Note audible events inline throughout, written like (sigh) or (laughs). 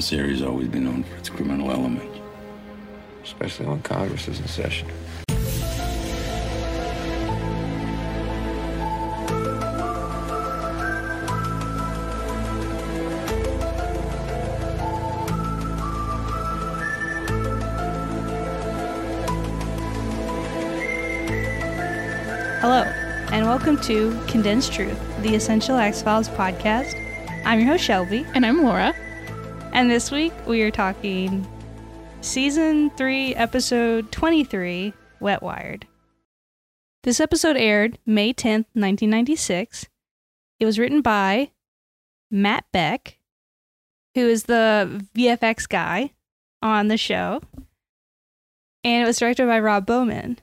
This area's always been known for its criminal element. especially when Congress is in session. Hello, and welcome to Condensed Truth, the Essential X Files podcast. I'm your host, Shelby, And I'm Laura. And this week we are talking Season 3, Episode 23 Wet Wired. This episode aired May 10th, 1996. It was written by Mat Beck, who is the VFX guy on the show, and it was directed by Rob Bowman.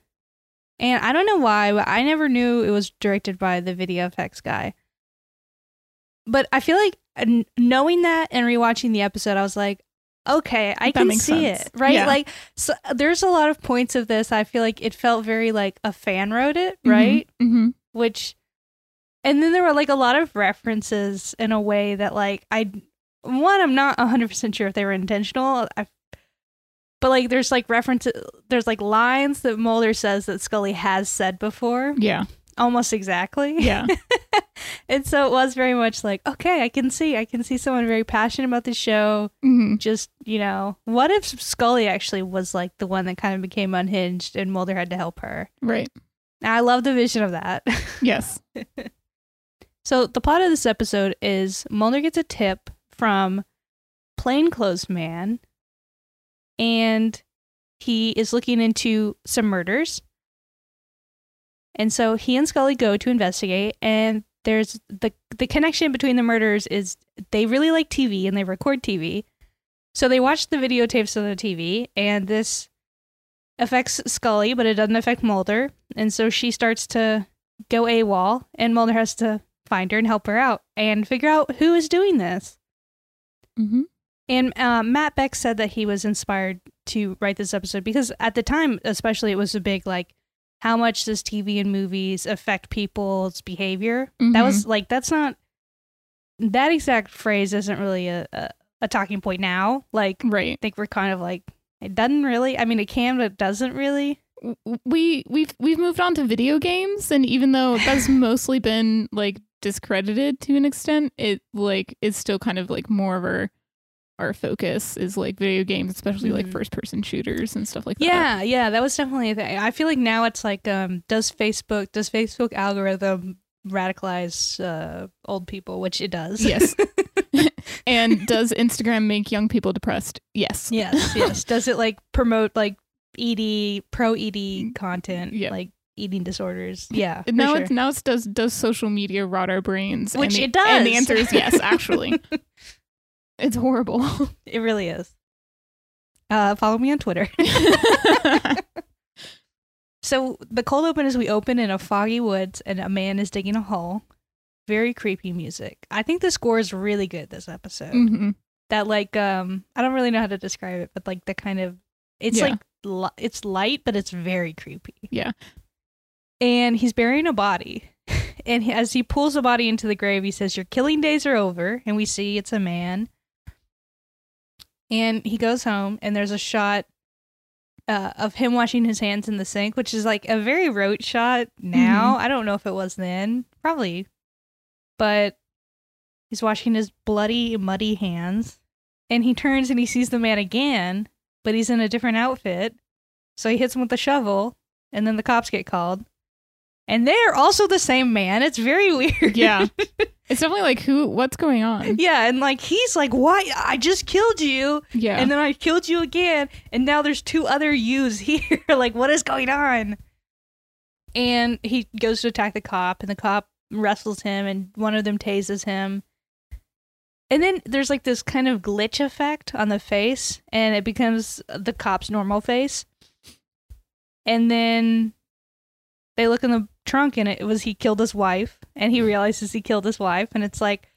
And I don't know why, but I never knew it was directed by the video effects guy. But I feel like kn- knowing that and rewatching the episode, I was like, okay, I That can see sense. it, right? Yeah. Like, so there's a lot of points of this. I feel like it felt very like a fan wrote it, Mm-hmm. right? hmm Which, and then there were like a lot of references in a way that like I, one, I'm not 100 percent sure if they were intentional. I but like there's like references there's like lines that Mulder says that Scully has said before Yeah. Almost exactly Yeah. (laughs) and so it was very much like okay I can see I can see someone very passionate about the show hmm just you know what if Scully actually was like the one that kind of became unhinged and Mulder had to help her Right. I love the vision of that (laughs) Yes. so the plot of this episode is Mulder gets a tip from plainclothes man and he is looking into some murders. And so he and Scully go to investigate and there's the the connection between the murders is they really like TV and they record TV. So they watch the videotapes of the TV and this affects Scully, but it doesn't affect Mulder. And so she starts to go AWOL and Mulder has to find her and help her out and figure out who is doing this. hmm And uh, Mat Beck said that he was inspired to write this episode because at the time, especially, it was a big like, how much does TV and movies affect people's behavior? That was mm-hmm. like, that's not that exact phrase isn't really a, a, a talking point now. Like, I Right. think we're kind of like, it doesn't really. I mean, it can, but it doesn't really. We we've we've moved on to video games, and even though (laughs) that's mostly been like discredited to an extent, it like is still kind of like more of our our focus is like video games, especially like Mhm. first person shooters and stuff like that. Yeah, yeah, that was definitely a thing. I feel like now it's like, um, does Facebook does Facebook algorithm radicalize uh, old people, which it does. Yes. (laughs) (laughs) and does Instagram make young people depressed? Yes. yes, yes. (laughs) Does it like promote like ED pro ED content, Yeah. like eating disorders? Yeah, now sure. it's now it's does does social media rot our brains? Which the- it does. And the answer is yes, actually. It's horrible. (laughs) it really is. Uh, follow me on Twitter. (laughs) So the cold open is we open in a foggy woods and a man is digging a hole. Very creepy music. I think the score is really good this episode. hmm That like um I don't really know how to describe it, but like the kind of it's Yeah. like li- it's light, but it's very creepy. Yeah. And he's burying a body. (laughs) And he, as he pulls the body into the grave, he says, Your killing days are over. And we see it's a man. And he goes home, and there's a shot uh, of him washing his hands in the sink, which is like a very rote shot now. I don't know if it was then. Probably. But he's washing his bloody, muddy hands. And he turns and he sees the man again, but he's in a different outfit. So he hits him with the shovel, and then the cops get called. And they're also the same man. It's very (laughs) weird. Yeah. It's definitely like who what's going on? yeah, and like he's like, "Why? I just killed you, Yeah. and then I killed you again, and now there's two other yous (laughs) here. like, what is going on?" And he goes to attack the cop, and the cop wrestles him, and one of them tases him. And then there's like this kind of glitch effect on the face, and it becomes the cop's normal face. And then they look in the trunk, and it was he killed his wife, and he realizes he killed his wife, and it's like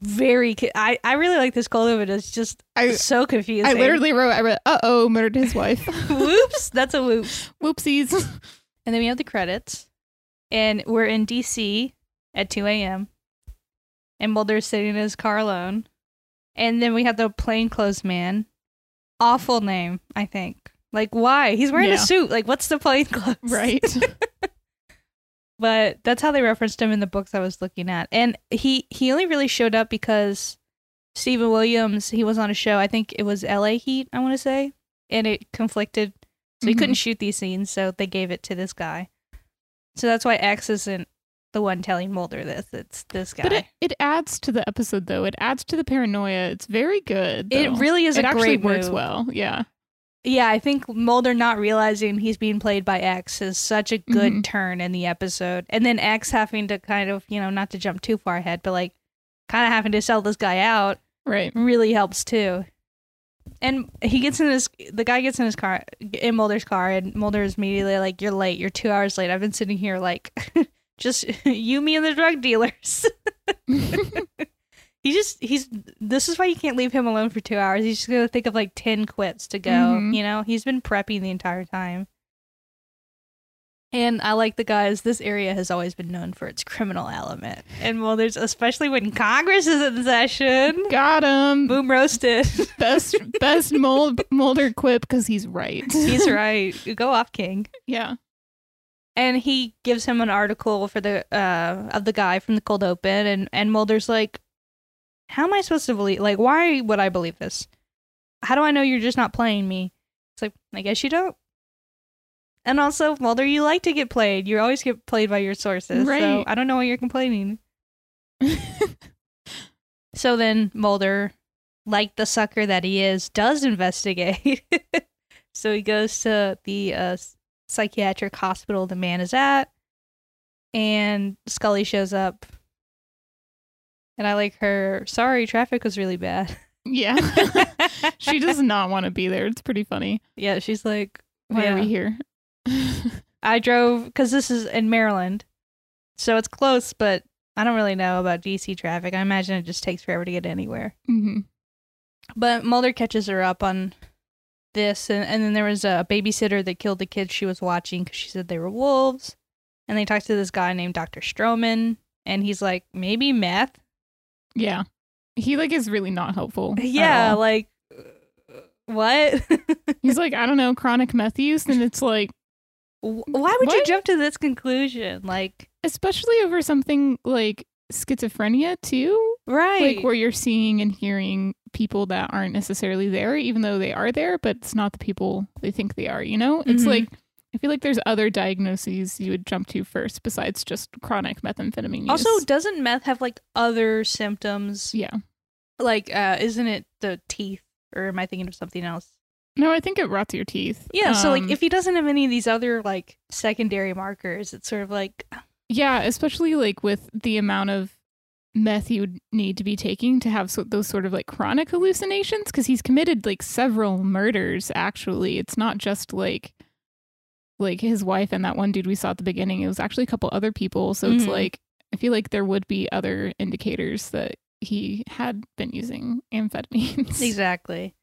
very. I I really like this cold open. It's just I so confusing. I literally wrote I wrote uh oh murdered his wife. (laughs) (laughs) whoops, that's a whoops. Whoopsies. And then we have the credits, and we're in DC at 2 a.m. And Mulder's sitting in his car alone, And then we have the plainclothes man. Awful name, I think. Like, why? He's wearing Yeah. a suit. Like, what's the plainclothes? Right. (laughs) but that's how they referenced him in the books I was looking at. And he he only really showed up because Steven Williams he was on a show. I think it was L.A. Heat. I want to say, and it conflicted, so he Mhm. couldn't shoot these scenes. So they gave it to this guy. So that's why X isn't the one telling Mulder this. It's this guy. But it, it adds to the episode though. It adds to the paranoia. It's very good. It really is it a actually great works well. Yeah. Yeah, I think Mulder not realizing he's being played by X is such a good Mhm. turn in the episode. And then X having to kind of, you know, not to jump too far ahead, but like kind of having to sell this guy out Right. really helps too. And he gets in his, the guy gets in his car, in Mulder's car, and Mulder is immediately like, You're late. You're two hours late. I've been sitting here like, (laughs) just (laughs) you, me, and the drug dealers. (laughs) he just, he's, this is why you can't leave him alone for two hours. He's just going to think of like 10 quips to go. Mhm. You know, he's been prepping the entire time. And I like the guys. This area has always been known for its criminal element. And well, there's especially when Congress is in session. Got him. Boom roasted. (laughs) Best best mold, Mulder quip because he's right. He's (laughs) right. Go off, King. yeah. And he gives him an article for the uh of the guy from the cold open, and and Mulder's like, "How am I supposed to believe? Like, why would I believe this? How do I know you're just not playing me?" It's like, I guess you don't. And also, Mulder, you like to get played. You always get played by your sources. So I don't know why you're complaining. (laughs) So then Mulder, like the sucker that he is, does investigate. (laughs) so he goes to the uh, psychiatric hospital the man is at, and Scully shows up. And I like her. Sorry, traffic was really bad. yeah. (laughs) she does not want to be there. It's pretty funny. yeah, she's like, Why are we here? (laughs) I drove because this is in Maryland, so it's close, but I don't really know about DC traffic. I imagine it just takes forever to get anywhere. hmm But Mulder catches her up on this, and, and then there was a babysitter that killed the kids she was watching because she said they were wolves. And they talked to this guy named Dr. Stroman, and he's like, maybe meth? Yeah. He like is really not helpful. Yeah, like, what? (laughs) He's like, I don't know, chronic meth use, and it's like, Why would you jump to this conclusion? Like, especially over something like schizophrenia too, right. like where you're seeing and hearing people that aren't necessarily there, even though they are there, but it's not the people they think they are. You know, it's Mhm. like I feel like there's other diagnoses you would jump to first besides just chronic methamphetamine use. also, doesn't meth have like other symptoms? yeah. Like, uh, isn't it the teeth? Or am I thinking of something else? No, I think it rots your teeth. Yeah, so like Um, if he doesn't have any of these other like secondary markers, it's sort of like Yeah, especially like with the amount of meth you would need to be taking to have so- those sort of like chronic hallucinations because he's committed like several murders actually. It's not just like like his wife and that one dude we saw at the beginning. It was actually a couple other people. So it's Mhm. like I feel like there would be other indicators that he had been using amphetamines. (laughs) Exactly.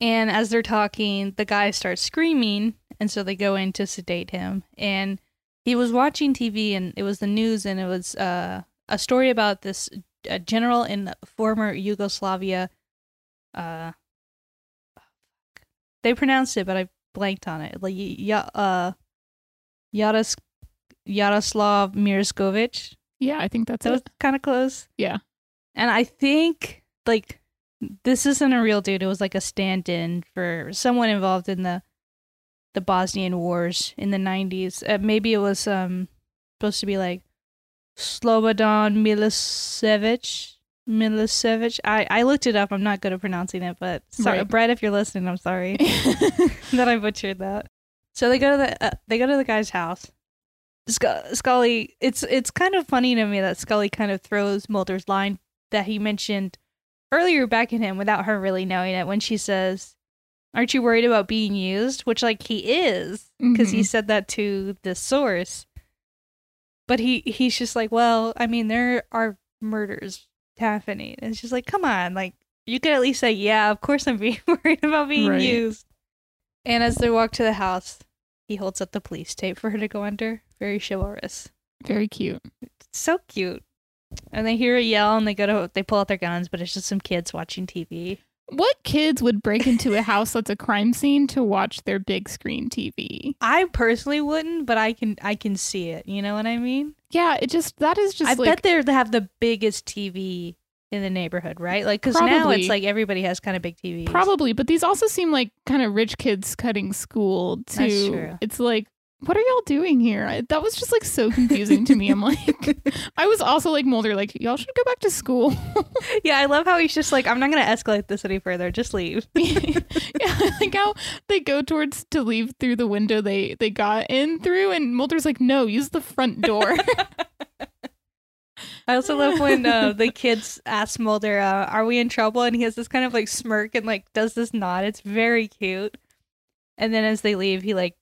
And as they're talking, the guy starts screaming, and so they go in to sedate him. And he was watching TV, and it was the news, and it was uh, a story about this uh, general in former Yugoslavia. Uh, they pronounced it, but I blanked on it. Like yeah, uh, Yaros, Yaroslav Mirskovic. Yeah, I think that's it. That was kind of close. Yeah. And I think like this isn't a real dude. It was like a stand-in for someone involved in the the Bosnian wars in the 90s. Uh, maybe it was um supposed to be like Slobodan Milosevic. Milosevic. I I looked it up. I'm not good at pronouncing it, but sorry, Right. Brett, if you're listening, I'm sorry (laughs) (laughs) that I butchered that. So they go to the uh, they go to the guy's house. Sc- Scully, it's it's kind of funny to me that Scully kind of throws Mulder's line that he mentioned earlier back at him without her really knowing it when she says, "Aren't you worried about being used?" Which like he is because he Mhm. said that to the source. But he he's just like, well, I mean, there are murders happening. And it's just like, come on, like you could at least say, yeah, of course I'm being (laughs) worried about being Right. used. And as they walk to the house, he holds up the police tape for her to go under. Very chivalrous. Very cute. So cute. And they hear a yell and they go to they pull out their guns, but it's just some kids watching TV. What kids would break into a house that's a crime scene to watch their big screen TV? I personally wouldn't, but I can I can see it. You know what I mean? Yeah, it just that is just I like bet they're they have the biggest TV in the neighborhood, right? Like because now it's like everybody has kind of big TVs. probably, but these also seem like kind of rich kids cutting school too. That's true. It's like what are y'all doing here? I, that was just like so confusing to me. I'm like, (laughs) I was also like Mulder, like y'all should go back to school. (laughs) Yeah, I love how he's just like, I'm not gonna escalate this any further. Just leave. (laughs) yeah, like how they go towards to leave through the window they they got in through, and Mulder's like, no, use the front door. I also love when uh, the kids ask Mulder, uh, "Are we in trouble?" and he has this kind of like smirk and like does this nod. It's very cute. And then as they leave, he like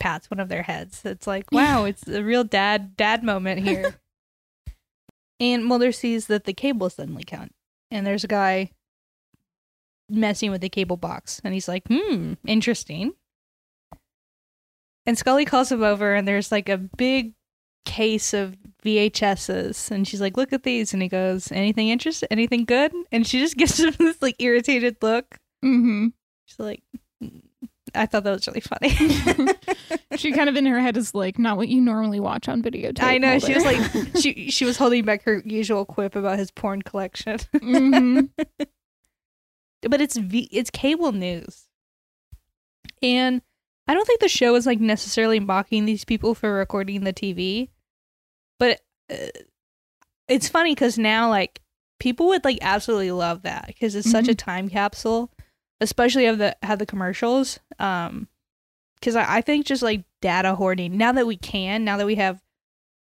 pats one of their heads. It's like, wow, it's a real dad dad moment here. (laughs) and Mulder sees that the cable suddenly count, and there's a guy messing with the cable box, and he's like, "Hmm, interesting." And Scully calls him over, and there's like a big case of VHSs and she's like, "Look at these." And he goes, "Anything interesting? Anything good?" And she just gives him (laughs) this like irritated look. Mm-hmm. She's like. "I thought that was really funny." (laughs) She kind of in her head is like, not what you normally watch on videotape. I know she was like (laughs) she she was holding back her usual quip about his porn collection. Mhm. (laughs) but it's v- it's cable news. And I don't think the show is like necessarily mocking these people for recording the TV. But uh, it's funny cuz now like people would like absolutely love that because it's such a time capsule, especially of the have the commercials. Um cuz I, I think just like data hoarding now that we can, now that we have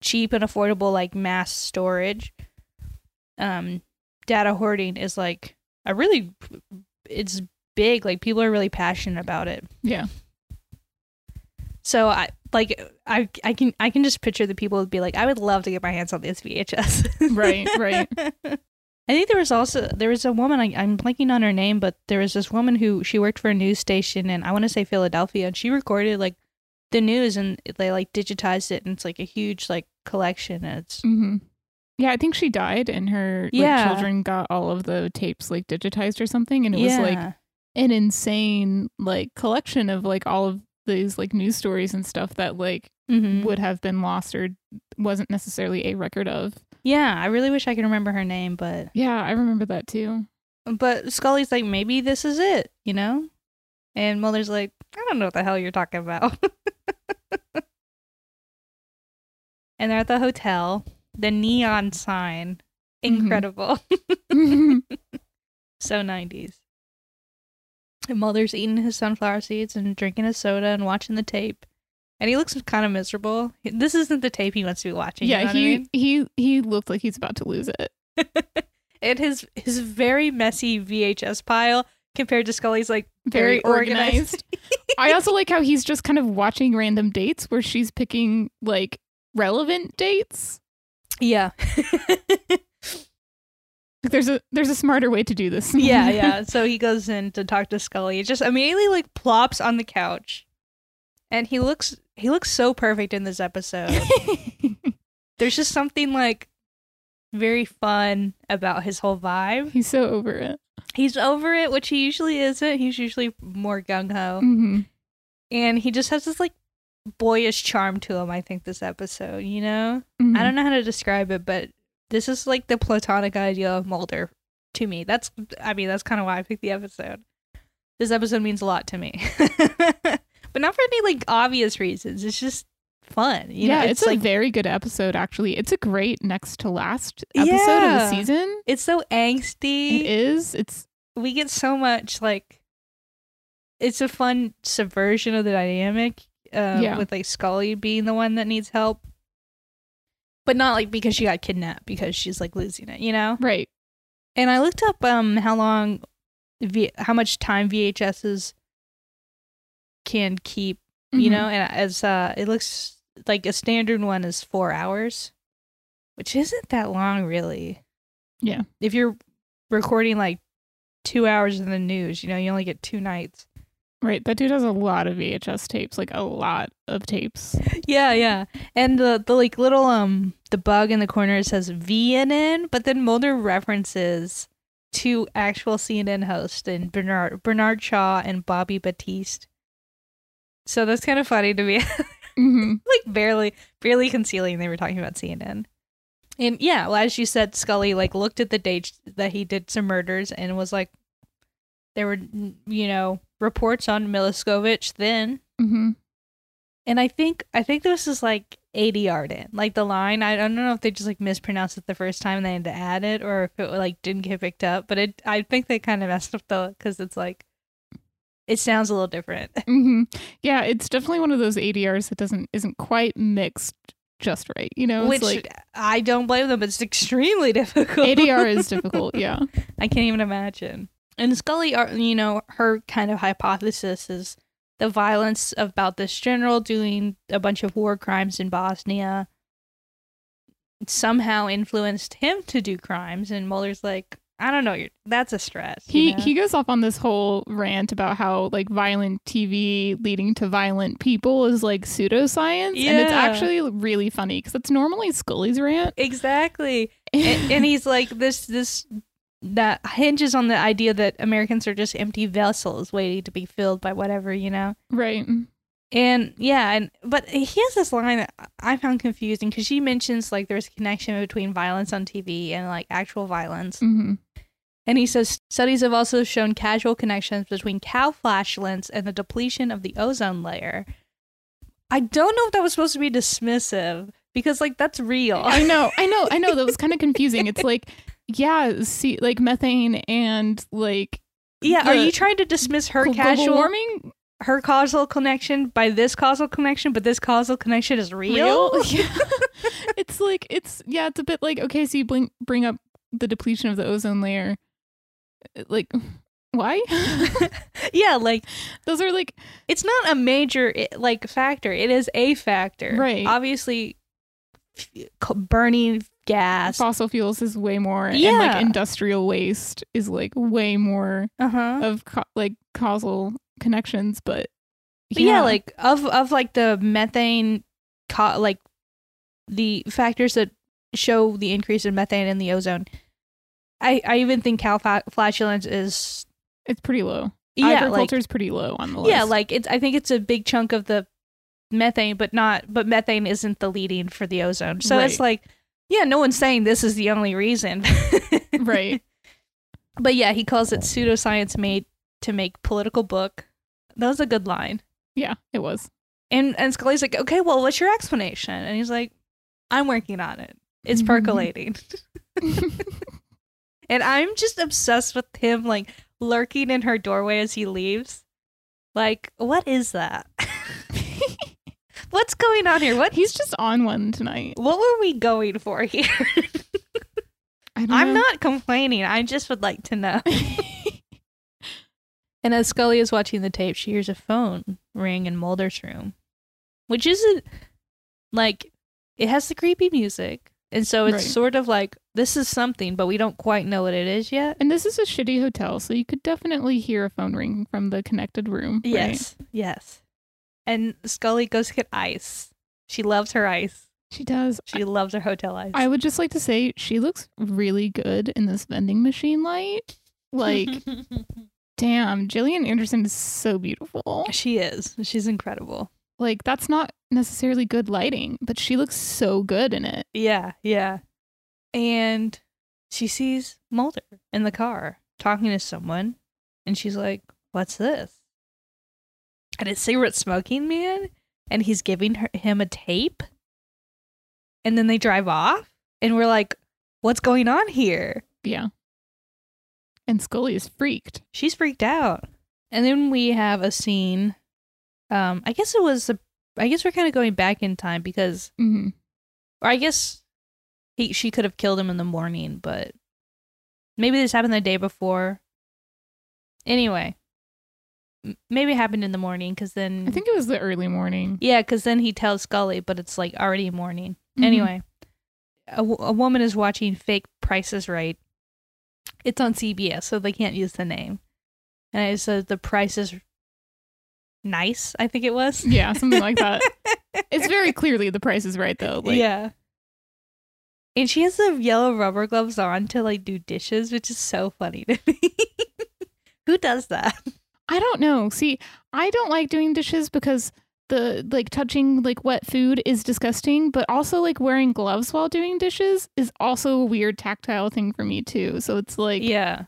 cheap and affordable like mass storage, um data hoarding is like a really it's big like people are really passionate about it Yeah. so i like i i can i can just picture the people would be like i would love to get my hands on this vhs Right, right. (laughs) i think there was also there was a woman I, i'm blanking on her name but there was this woman who she worked for a news station and i want to say philadelphia and she recorded like the news and they like digitized it and it's like a huge like collection it's hmm Yeah, I think she died, and her like, Yeah. children got all of the tapes like digitized or something, and it was like an insane like collection of like all of these like news stories and stuff that like Mhm. would have been lost or wasn't necessarily a record of. Yeah i really wish i could remember her name but Yeah, I remember that too. But Scully's like, maybe this is it, you know? And Mulder's like, I don't know what the hell you're talking about. (laughs) and they're at the hotel. The neon sign. Mhm. Incredible. (laughs) (laughs) so 90s. And Mulder's eating his sunflower seeds and drinking his soda and watching the tape. And he looks kind of miserable. This isn't the tape he wants to be watching. you know yeah, I he mean? he he looked like he's about to lose it. (laughs) and his his very messy VHS pile compared to Scully's like Very very, organized. I (laughs) also like how he's just kind of watching random dates where she's picking like relevant dates. yeah. (laughs) There's a there's a smarter way to do this. yeah, yeah. So he goes in to talk to Scully. He just immediately like plops on the couch. And he looks he looks so perfect in this episode. (laughs) There's just something like very fun about his whole vibe. he's so over it. He's over it, which he usually isn't. He's usually more gung ho. hmm And he just has this like boyish charm to him, I think, this episode, you know? Mm-hmm. I don't know how to describe it, but this is like the platonic idea of Mulder to me. That's, I mean, that's kind of why I picked the episode. This episode means a lot to me, (laughs) but not for any like obvious reasons. It's just fun. You yeah, know, it's, like a very good episode. Actually, it's a great next to last episode of the season. it's so angsty. It is. It's We get so much like. It's a fun subversion of the dynamic. Uh, Yeah. With like Scully being the one that needs help, but not like because she got kidnapped because she's like losing it. You know. right. And I looked up um how long, v- how much time VHSs can keep. You Mhm. know, and as uh, it looks like a standard one is four hours, which isn't that long really. Yeah. If you're recording like two hours in the news, you know, you only get two nights. Right. That dude has a lot of VHS tapes, like a lot of tapes. (laughs) Yeah, yeah. And the the like little um the bug in the corner says VNN, but then Mulder references two actual CNN hosts and Bernard Bernard Shaw and Bobbie Battista. So that's kind of funny to me. hmm (laughs) like barely barely concealing they were talking about CNN. And yeah, well, as you said, Scully like looked at the dates that he did some murders and was like, there were you know reports on Miliskovich then, hmm and I think I think this is like ADR'd in like the line. I don't know if they just like mispronounced it the first time and they had to add it, or if it like didn't get picked up. But it I think they kind of messed up though because it's like it sounds a little different. (laughs) hmm Yeah, it's definitely one of those ADRs that doesn't isn't quite mixed just right. You know, Which like I don't blame them. But it's extremely (laughs) difficult. ADR is (laughs) difficult. Yeah. I can't even imagine. And Scully, you know, her kind of hypothesis is the violence about this general doing a bunch of war crimes in Bosnia somehow influenced him to do crimes. And Mulder's like, I don't know, that's a stretch. you He know? he goes off on this whole rant about how like violent TV leading to violent people is like pseudoscience, and it's actually really funny because it's normally Scully's rant. exactly. (laughs) and, and he's like, this this that hinges on the idea that Americans are just empty vessels waiting to be filled by whatever you know. right. And yeah, and but he has this line that I found confusing because she mentions like there's a connection between violence on TV and like actual violence. hmm And he says studies have also shown casual connections between cow flatulence and the depletion of the ozone layer. I don't know if that was supposed to be dismissive because like that's real. I know, I know, I know. That was kind of confusing. It's like, yeah, see, like methane and like yeah, are you trying to dismiss her global casual warming her causal connection by this causal connection, but this causal connection is real? (laughs) (laughs) Yeah. it's like it's yeah, it's a bit like okay, so you bring bring up the depletion of the ozone layer. Like (laughs) why? (laughs) yeah, like Those are like it's not a major like factor. It is a factor, Right. Obviously, burning gas. fossil fuels is way more and like industrial waste is like way more Uh huh. of ca- like causal connections, but But yeah. like of of like the methane, co- like the factors that show the increase in methane in the ozone. I I even think cow fa- flatulence is it's pretty low. yeah like Agriculture is pretty low on the list. yeah like it's I think it's a big chunk of the methane, but not but methane isn't the leading for the ozone. So it's like yeah, no one's saying this is the only reason. (laughs) right. But yeah, he calls it pseudoscience made to make political book. That was a good line. Yeah, it was. And and Scully's like, okay, well, what's your explanation? And he's like, I'm working on it. It's Mhm. percolating. (laughs) (laughs) and I'm just obsessed with him like lurking in her doorway as he leaves. Like, what is that? (laughs) What's going on here? What He's just on one tonight. what were we going for here? (laughs) I don't I'm know. not complaining. I just would like to know. (laughs) And as Scully is watching the tape, she hears a phone ring in Mulder's room, which isn't like it has the creepy music. And so it's Right. sort of like this is something, but we don't quite know what it is yet. and this is a shitty hotel, so you could definitely hear a phone ring from the connected room. right? Yes, yes. And Scully goes to get ice. She loves her ice. She does. She loves her hotel ice. I would just like to say she looks really good in this vending machine light. Like, (laughs) damn, Gillian Anderson is so beautiful. she is. She's incredible. Like, that's not necessarily good lighting, but she looks so good in it. Yeah, yeah. And she sees Mulder in the car talking to someone, and she's like, "What's this?" And it's cigarette smoking man, and he's giving her him a tape. And then they drive off, and we're like, "What's going on here?" Yeah. And Scully is freaked. She's freaked out. And then we have a scene. Um, I guess it was. A, I guess we're kind of going back in time because hmm Or I guess he she could have killed him in the morning, but maybe this happened the day before. Anyway, maybe it happened in the morning because then I think it was the early morning. yeah, because then he tells Scully, but it's like already morning. Mhm. Anyway, a, w- a woman is watching fake Prices Right. It's on CBS, so they can't use the name. And it says the Prices nice. I think it was. Yeah, something like that. (laughs) It's very clearly the price is right though. Like, yeah. And she has the yellow rubber gloves on to like do dishes, which is so funny to me. (laughs) Who does that? I don't know. See, I don't like doing dishes because the like touching like wet food is disgusting, but also like wearing gloves while doing dishes is also a weird tactile thing for me too. So it's like, Yeah.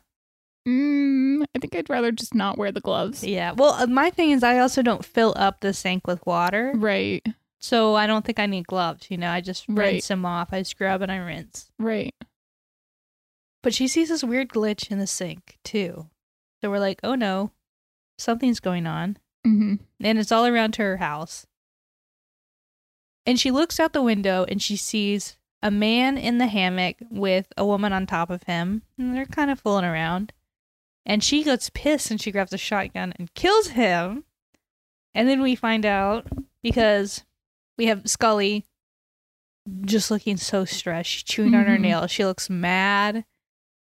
Mm, I think I'd rather just not wear the gloves. Yeah. Well, uh, my thing is, I also don't fill up the sink with water. Right, So I don't think I need gloves. You know, I just Right. rinse them off. I scrub and I rinse. right. But she sees this weird glitch in the sink too. So we're like, oh no, something's going on. hmm And it's all around her house. And she looks out the window and she sees a man in the hammock with a woman on top of him. And they're kind of fooling around. And she gets pissed and she grabs a shotgun and kills him. And then we find out because we have Scully just looking so stressed. She's chewing on her Mhm. nails. She looks mad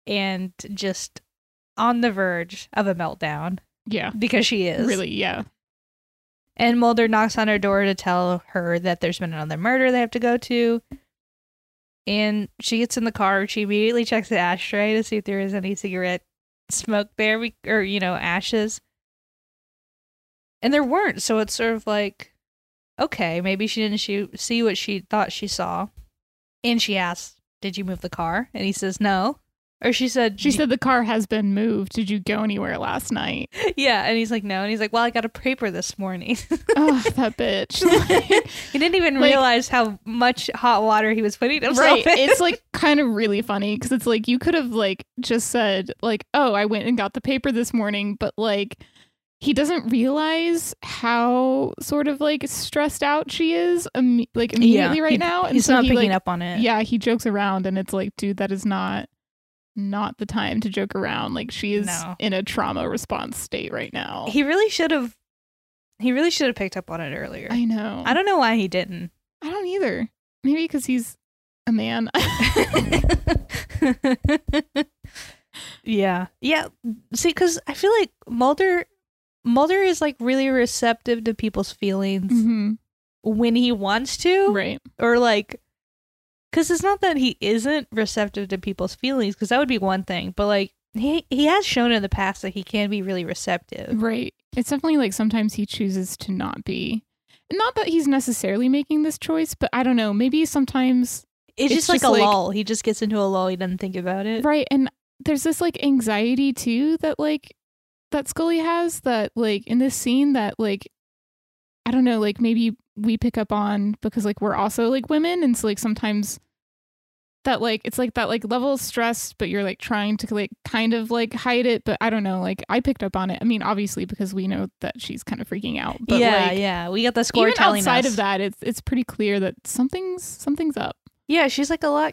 and just on the verge of a meltdown Yeah, because she is. really, yeah. And Mulder knocks on her door to tell her that there's been another murder they have to go to. And she gets in the car. She immediately checks the ashtray to see if there is any cigarette smoke there, we- or, you know, ashes. And there weren't. So it's sort of like, okay, maybe she didn't shoot, see what she thought she saw. And she asks, Did you move the car? And he says, No. Or she said, She said the car has been moved. Did you go anywhere last night? Yeah. And he's like, No. And he's like, Well, I got a paper this morning. (laughs) oh, that bitch. (laughs) he didn't even Like- realize how much hot water he was putting himself right in. it's like (laughs) kind of really funny because it's like you could have like just said like oh i went and got the paper this morning but like he doesn't realize how sort of like stressed out she is like immediately right he- now and he's so not he, picking like, up on it. yeah he jokes around and it's like dude that is not not the time to joke around like she is No. in a trauma response state right now He really should have. He really should have picked up on it earlier. i know I don't know why he didn't. i don't either maybe because he's a man (laughs) (laughs) yeah, yeah. See, because I feel like Mulder, Mulder is like really receptive to people's feelings Mhm. when he wants to, right or like, because it's not that he isn't receptive to people's feelings, because that would be one thing, but like he he has shown in the past that he can be really receptive. Right. It's definitely like sometimes he chooses to not be. Not that he's necessarily making this choice, but I don't know. Maybe sometimes, It's, It's just like just a like- lull. He just gets into a lull. He doesn't think about it. right. And there's this like anxiety too that like that Scully has that like in this scene that like, I don't know, like maybe we pick up on because like we're also like women. And so like sometimes that like it's like that like level of stress but you're like trying to like kind of like hide it but i don't know like i picked up on it i mean obviously because we know that she's kind of freaking out but yeah, like yeah. We got the score even telling outside us. of that it's it's pretty clear that something's something's up Yeah, she's like a lot.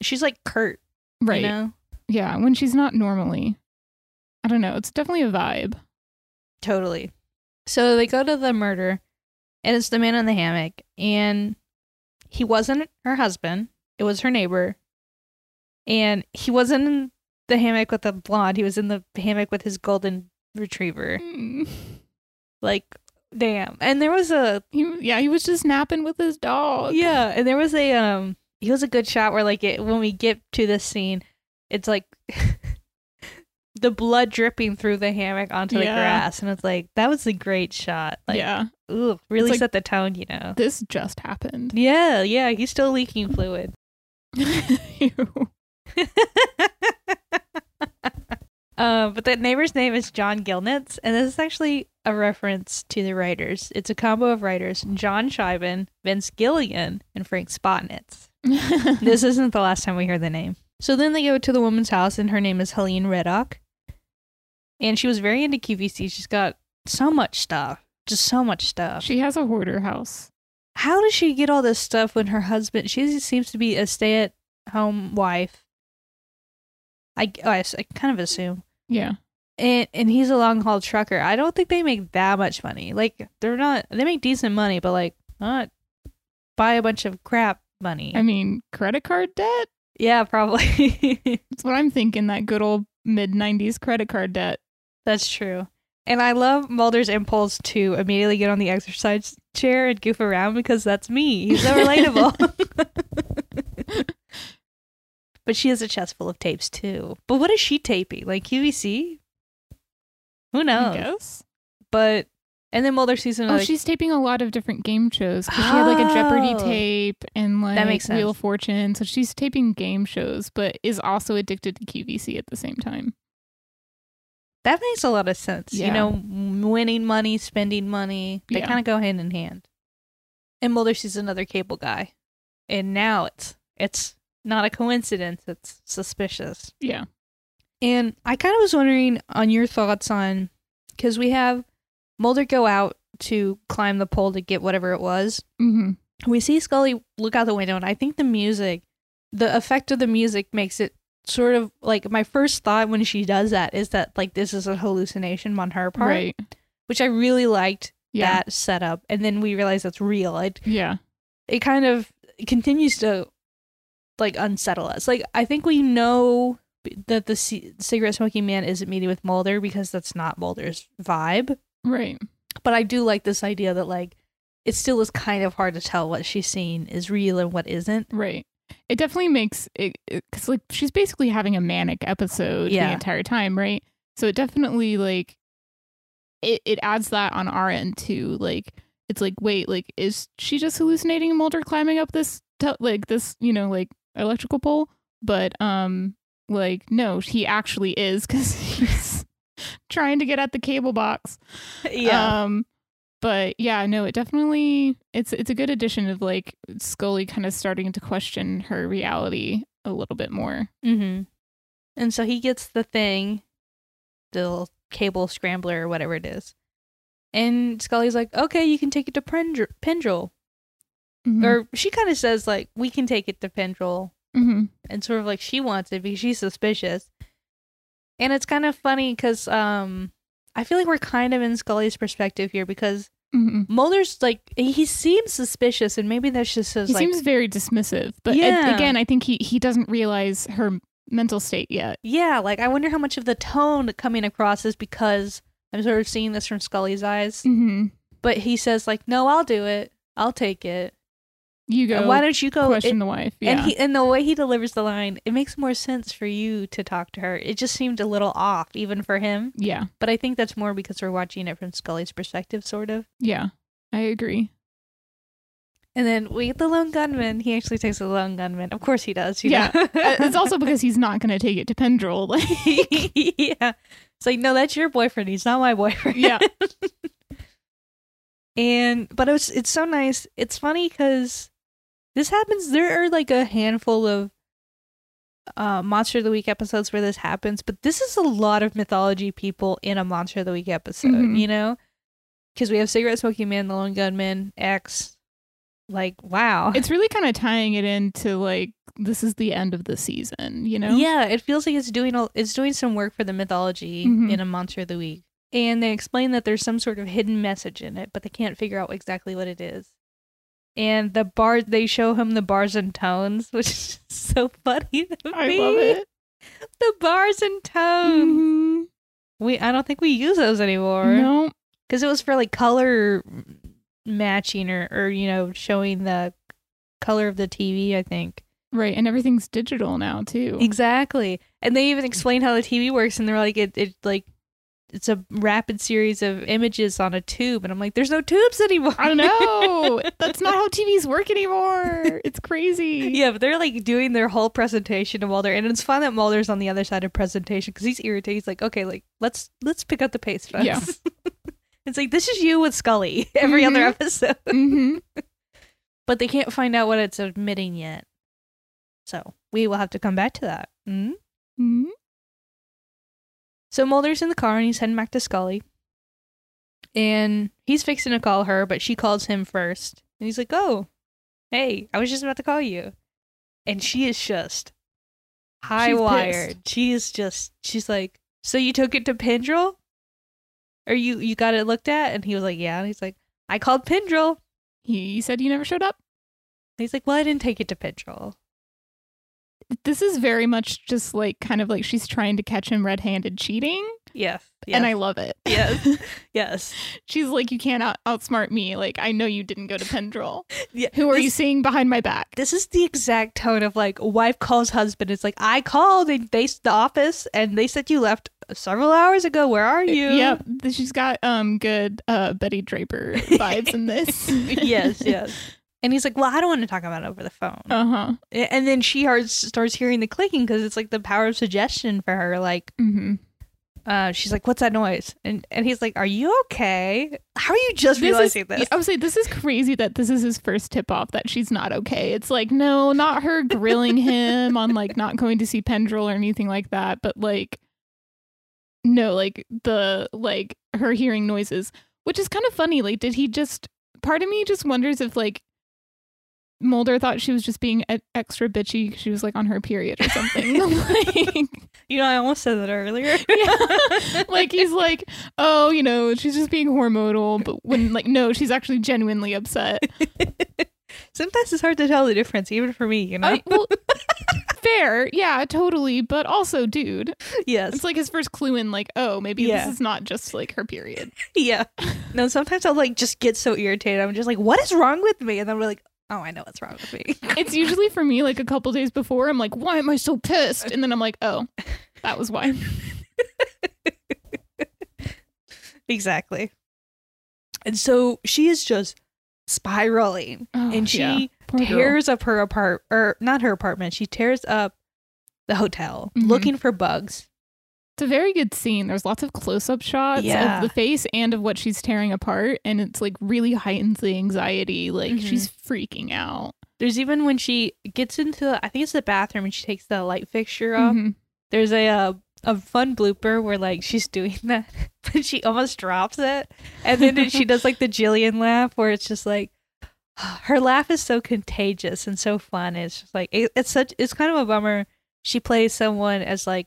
She's like curt right You know? yeah when she's not normally i don't know it's definitely a vibe Totally. So they go to the murder, and it's the man in the hammock, and he wasn't her husband. It was her neighbor, and he wasn't in the hammock with the blonde. He was in the hammock with his golden retriever. Mm. Like, damn. And there was a he, yeah he was just napping with his dog Yeah, and there was a um he was a good shot where like it when we get to this scene, it's like (laughs) the blood dripping through the hammock onto the grass and it's like that was a great shot. Like yeah ooh, really like- set the tone, you know. this just happened Yeah, yeah, he's still leaking fluid. Uh, (laughs) but the neighbor's name is John Gilnitz, and this is actually a reference to the writers. It's a combo of writers John Shiban, Vince Gilligan, and Frank Spotnitz. (laughs) this isn't the last time we hear the name. So then they go to the woman's house, and her name is Helene Riddock. And she was very into QVC. She's got so much stuff, just so much stuff. she has a hoarder house How does she get all this stuff when her husband? She seems to be a stay-at-home wife. I, oh, I, I kind of assume, yeah and and he's a long-haul trucker. I don't think they make that much money. Like they're not. They make decent money, but like not buy a bunch of crap money. i mean credit card debt yeah, probably. (laughs) That's what I'm thinking. That good old mid '90s credit card debt. That's true. And I love Mulder's impulse to immediately get on the exercise chair and goof around because that's me. He's so relatable. (laughs) but she has a chest full of tapes too. But what is she taping? Like QVC? Who I knows? guess. But and then Mulder sees Oh, another. she's taping a lot of different game shows. 'cause she had like a Jeopardy Oh. tape and like that makes Wheel of Fortune. So she's taping game shows, but is also addicted to QVC at the same time. That makes a lot of sense. You know, winning money, spending money, they Yeah. kind of go hand in hand. And Mulder sees another cable guy, and now it's it's not a coincidence. It's suspicious. Yeah. And I kind of was wondering on your thoughts on because we have Mulder go out to climb the pole to get whatever it was. hmm We see Scully look out the window, and I think the music, the effect of the music makes it sort of like my first thought when she does that is that like this is a hallucination on her part, Right. which I really liked Yeah. that setup. And then we realize that's real. It Yeah. it kind of continues to like unsettle us. Like I think we know that the c- cigarette smoking man isn't meeting with Mulder because that's not Mulder's vibe. Right. But I do like this idea that like it still is kind of hard to tell what she's seeing is real and what isn't. Right. It definitely makes it because like she's basically having a manic episode Yeah. the entire time, right? So it definitely like it it adds that on our end too. Like it's like wait, like is she just hallucinating Mulder climbing up this tel- like this you know like electrical pole? But um like no, he actually is because (laughs) he's trying to get at the cable box. (laughs) Um, but yeah, no, it definitely it's it's a good addition of like Scully kind of starting to question her reality a little bit more. mm-hmm. And so he gets the thing, the little cable scrambler or whatever it is. And Scully's like, okay, you can take it to Pendr- Pendrell. Mhm. Or she kind of says, like, we can take it to Pendrell. Mhm. and sort of like she wants it because she's suspicious. And it's kind of funny because um, I feel like we're kind of in Scully's perspective here because Mhm. Mulder's like he seems suspicious, and maybe that's just his He like seems very dismissive, but a- Yeah. again, I think he he doesn't realize her mental state yet. yeah, like I wonder how much of the tone coming across is because I'm sort of seeing this from Scully's eyes. Mm-hmm. But he says like, "No, I'll do it. I'll take it. You go. Why don't you go?" question It- the wife? Yeah. And he and the way he delivers the line, it makes more sense for you to talk to her. It just seemed a little off, even for him. yeah. But I think that's more because we're watching it from Scully's perspective, sort of. Yeah. I agree. And then we get the lone gunman. He actually takes the lone gunman. Of course he does. You Yeah. know? Uh, it's also because he's not going to take it to Pendrell. (laughs) Like, yeah. It's like, no, that's your boyfriend. He's not my boyfriend. yeah. (laughs) and but it was it's so nice. It's funny because this happens. There are like a handful of uh, Monster of the Week episodes where this happens, but this is a lot of mythology people in a Monster of the Week episode. Mhm. You know, because we have cigarette smoking man, the lone gunman, X. Like wow, It's really kind of tying it into like this is the end of the season, you know? Yeah, it feels like it's doing a, it's doing some work for the mythology Mhm. in a Monster of the Week. And they explain that there's some sort of hidden message in it, but they can't figure out exactly what it is. And the bar they show him the bars and tones, (laughs) which is so funny to I me. love it. The bars and tones. Mhm. We I don't think we use those anymore. No. Because it was for like color matching or, or you know, showing the color of the TV, I think. Right. And everything's digital now too. Exactly. And they even explain how the TV works and they're like it, it like it's a rapid series of images on a tube and I'm like there's no tubes anymore. I don't know. (laughs) That's not how TVs work anymore. It's crazy. yeah, but they're like doing their whole presentation to Mulder and it's fun that Mulder's on the other side of presentation cuz he's irritated. He's like, "Okay, like let's let's pick up the pace, folks." Yeah. (laughs) it's like this is you with Scully (laughs) every other Mhm. episode. hmm But they can't find out what it's admitting yet. So, we will have to come back to that. Mhm. So Mulder's in the car and he's heading back to Scully. And he's fixing to call her, but she calls him first. And he's like, Oh, hey, I was just about to call you. And she is just high wired. She is just she's like, So you took it to Pendrell? Or you you got it looked at? And he was like, Yeah. And he's like, I called Pendrell. He said you never showed up. And he's like, Well, I didn't take it to Pendrell. This is very much just like kind of like she's trying to catch him red handed cheating. Yes. and I love it. Yes. (laughs) yes. She's like, you can't out- outsmart me. Like, I know you didn't go to Pendrell. (laughs) Yeah. Who are this, you seeing behind my back? This is the exact tone of like wife calls husband. It's like I called and they the office and they said you left several hours ago. Where are you? Yep, she's got um good uh Betty Draper vibes in this. (laughs) yes. Yes. And he's like, "Well, I don't want to talk about it over the phone." Uh huh. And then she starts hearing the clicking because it's like the power of suggestion for her. Like, Mm-hmm. uh, she's like, "What's that noise?" And and he's like, "Are you okay? How are you just This is, realizing this?" I would say this is crazy that this is his first tip off that she's not okay. It's like no, not her grilling him on like not going to see Pendrell or anything like that, but like no, like the like her hearing noises, which is kind of funny. Like, did he just? Part of me just wonders if like Mulder thought she was just being extra bitchy. She was like on her period or something. (laughs) like, You know, I almost said that earlier. (laughs) Yeah. like he's like, oh, you know, she's just being hormonal, but when like no, she's actually genuinely upset. (laughs) Sometimes it's hard to tell the difference, even for me. You know. I, well, fair, yeah, totally, but also, dude, yes. it's like his first clue in like, oh, maybe Yeah. this is not just like her period. Yeah. No, sometimes I'll like just get so irritated. I'm just like, what is wrong with me? And then we're like, oh, I know what's wrong with me. It's usually for me like a couple days before. I'm like, why am I so pissed? And then I'm like, oh, that was why. (laughs) exactly. And so she is just spiraling Oh, and she yeah. Poor girl. tears up her apart or not her apartment. She tears up the hotel Mhm. looking for bugs. It's a very good scene. There's lots of close-up shots Yeah. of the face and of what she's tearing apart, and it's like really heightens the anxiety. Like Mhm. she's freaking out. There's even when she gets into I think it's the bathroom and she takes the light fixture off. Mhm. There's a uh, a fun blooper where like she's doing (laughs) that, but she almost drops it, and then she does like the Gillian laugh where it's just like (sighs) her laugh is so contagious and so fun. It's just like it, it's such it's kind of a bummer. She plays someone as like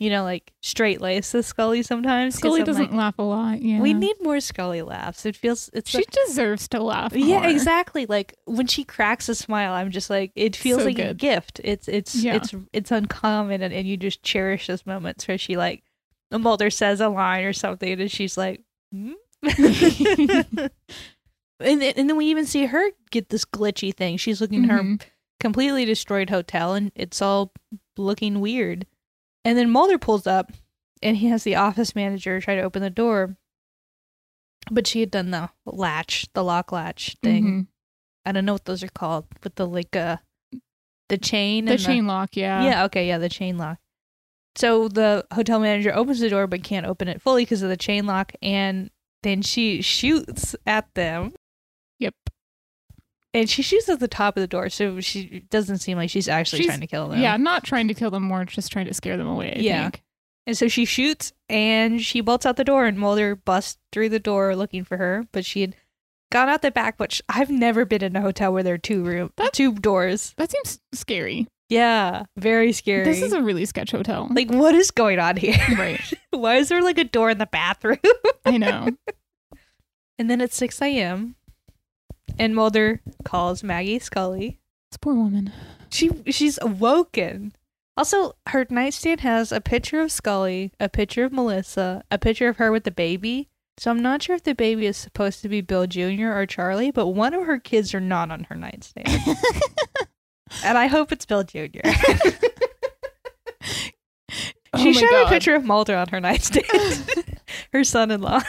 you know like straight laced as Scully sometimes. Scully doesn't like, laugh a lot. Yeah, We need more Scully laughs. It feels it's She deserves to laugh. yeah, more. exactly. Like when she cracks a smile, I'm just like it feels So like a gift. It's it's Yeah. it's it's uncommon, and, and you just cherish those moments where she like Mulder says a line or something, and she's like, hmm? (laughs) and then, and then we even see her get this glitchy thing. She's looking at her completely destroyed hotel, and it's all looking weird. And then Mulder pulls up, and he has the office manager try to open the door, but she had done the latch, the lock latch thing. Mhm. I don't know what those are called, with the like uh the chain The chain lock. Yeah. yeah, okay, yeah, the chain lock. So the hotel manager opens the door but can't open it fully because of the chain lock, and then she shoots at them, Yep. And she shoots at the top of the door, so she doesn't seem like she's actually She's- trying to kill them. Yeah. Not trying to kill them more, just trying to scare them away. I Yeah. think. and so she shoots and she bolts out the door, and Mulder busts through the door looking for her, but she had gone out the back. Which I've never been in a hotel where there are two room, That- two doors. That seems scary. Yeah, very scary. This is a really sketch hotel. like what is going on here? right. (laughs) Why is there like a door in the bathroom? I know. (laughs) and then at 6 a.m. and Mulder calls Maggie Scully. This poor woman. She she's awoken. Also, her nightstand has a picture of Scully, a picture of Melissa, a picture of her with the baby. So I'm not sure if the baby is supposed to be Bill Jr. or Charlie, but one of her kids are not on her nightstand. (laughs) and I hope it's Bill Jr. (laughs) Oh she my showed God. a picture of Mulder on her nightstand. (laughs) her son-in-law.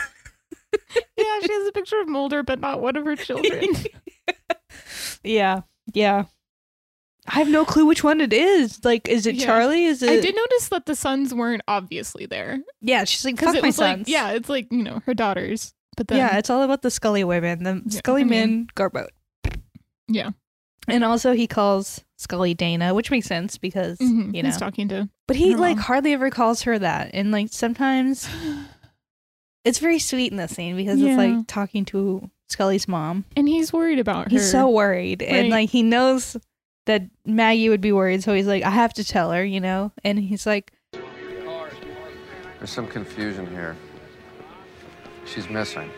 (laughs) yeah, she has a picture of Mulder, but not one of her children. (laughs) yeah, yeah. I have no clue which one it is. Like, is it Yeah. Charlie? Is it? I did notice that the sons weren't obviously there Yeah, she's like, fuck it my was like, sons. yeah, it's like you know her daughters, but then yeah, it's all about the Scully women. The Yeah, Scully I men go boat. yeah, And also, he calls Scully Dana, which makes sense because Mhm. you know. he's talking to. But he like mom. hardly ever calls her that, and like sometimes (gasps) (sighs) (gasps) it's very sweet in this scene because it's like talking to Scully's mom. And he's worried about her. He's so worried, and like he knows that Maggie would be worried, so he's like, I have to tell her, you know. And he's like, There's some confusion here. She's missing.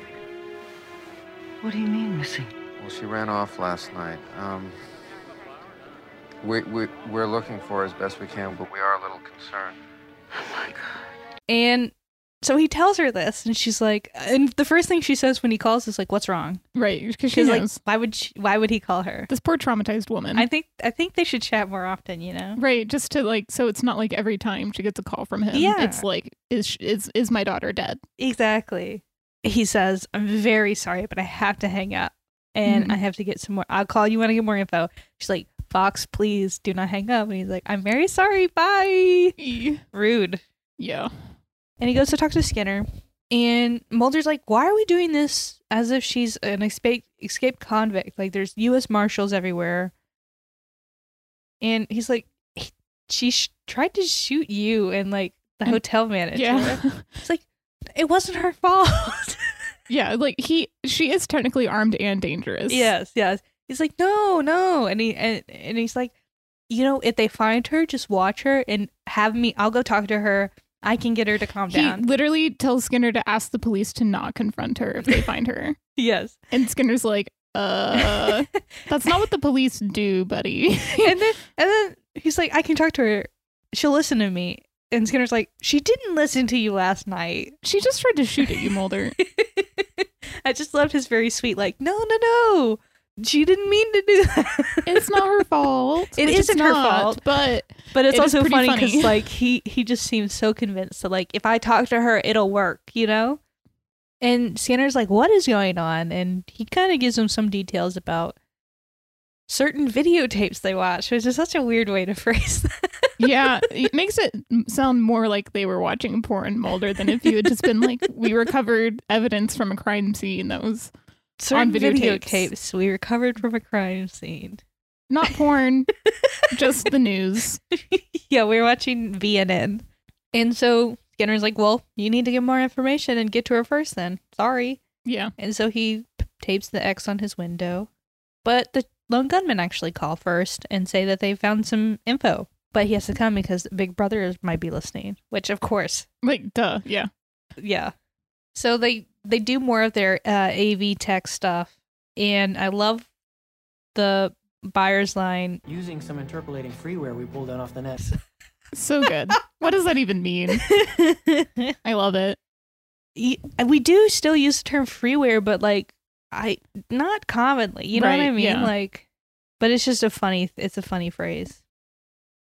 What do you mean missing? Well, she ran off last night. Um, we, we, we're looking for her as best we can, but we are a little concerned. Oh my god. And so he tells her this, and she's like, and the first thing she says when he calls is like, "What's wrong?" Right, because she She's like, "Why would she, why would he call her?" this poor traumatized woman. I think I think they should chat more often. You know? right, just to like, so it's not like every time she gets a call from him. Yeah. it's like, is is is my daughter dead? Exactly. He says, "I'm very sorry, but I have to hang up, and Mhm. I have to get some more. I'll call you when I get more info." She's like, "Fox, please do not hang up." And he's like, "I'm very sorry. Bye." Rude. Yeah, And he goes to talk to Skinner. And Mulder's like, why are we doing this as if she's an escape escaped convict? Like there's U.S. Marshals everywhere. And he's like, she sh- tried to shoot you and like the And- hotel manager. yeah, (laughs) It's like it wasn't her fault. (laughs) yeah. Like he, she is technically armed and dangerous. yes, yes. He's like, no, no, and he and, and he's like, you know, if they find her, just watch her and have me. I'll go talk to her. I can get her to calm He down. literally tells Skinner to ask the police to not confront her if they find her. (laughs) yes. And Skinner's like, uh, (laughs) that's not what the police do, buddy. and then and then he's like, I can talk to her. She'll listen to me. And Skinner's like, she didn't listen to you last night. she just tried to shoot at you, Mulder. (laughs) I just loved his very sweet, like, no, no, no. She didn't mean to do that. It's not her fault. It which it's isn't her not, fault. but But it's It also funny because (laughs) like he he just seems so convinced that like if I talk to her, it'll work, you know. And Skinner's like, "What is going on?" And he kind of gives him some details about certain videotapes they watch, which is such a weird way to (laughs) phrase that. yeah, (laughs) it makes it sound more like they were watching porn, Mulder, than if you had just been like, we recovered evidence from a crime scene that was certain videotapes. videotapes we recovered from a crime scene. Not porn, (laughs) just the news. yeah, we were watching VNN. And so Skinner's like, well, you need to get more information and get to her first then. Sorry. Yeah. And so he tapes the X on his window. But the lone gunmen actually call first and say that they found some info. But he has to come because Big Brother might be listening, which of course, Like, duh. Yeah. yeah. So they they do more of their uh, AV tech stuff, and I love the Byers' line. Using some interpolating freeware we pulled out off the net. (laughs) So good. what does that even mean? (laughs) I love it. we do still use the term freeware, but like I not commonly. You know what I mean? yeah. Like, but it's just a funny. It's a funny phrase.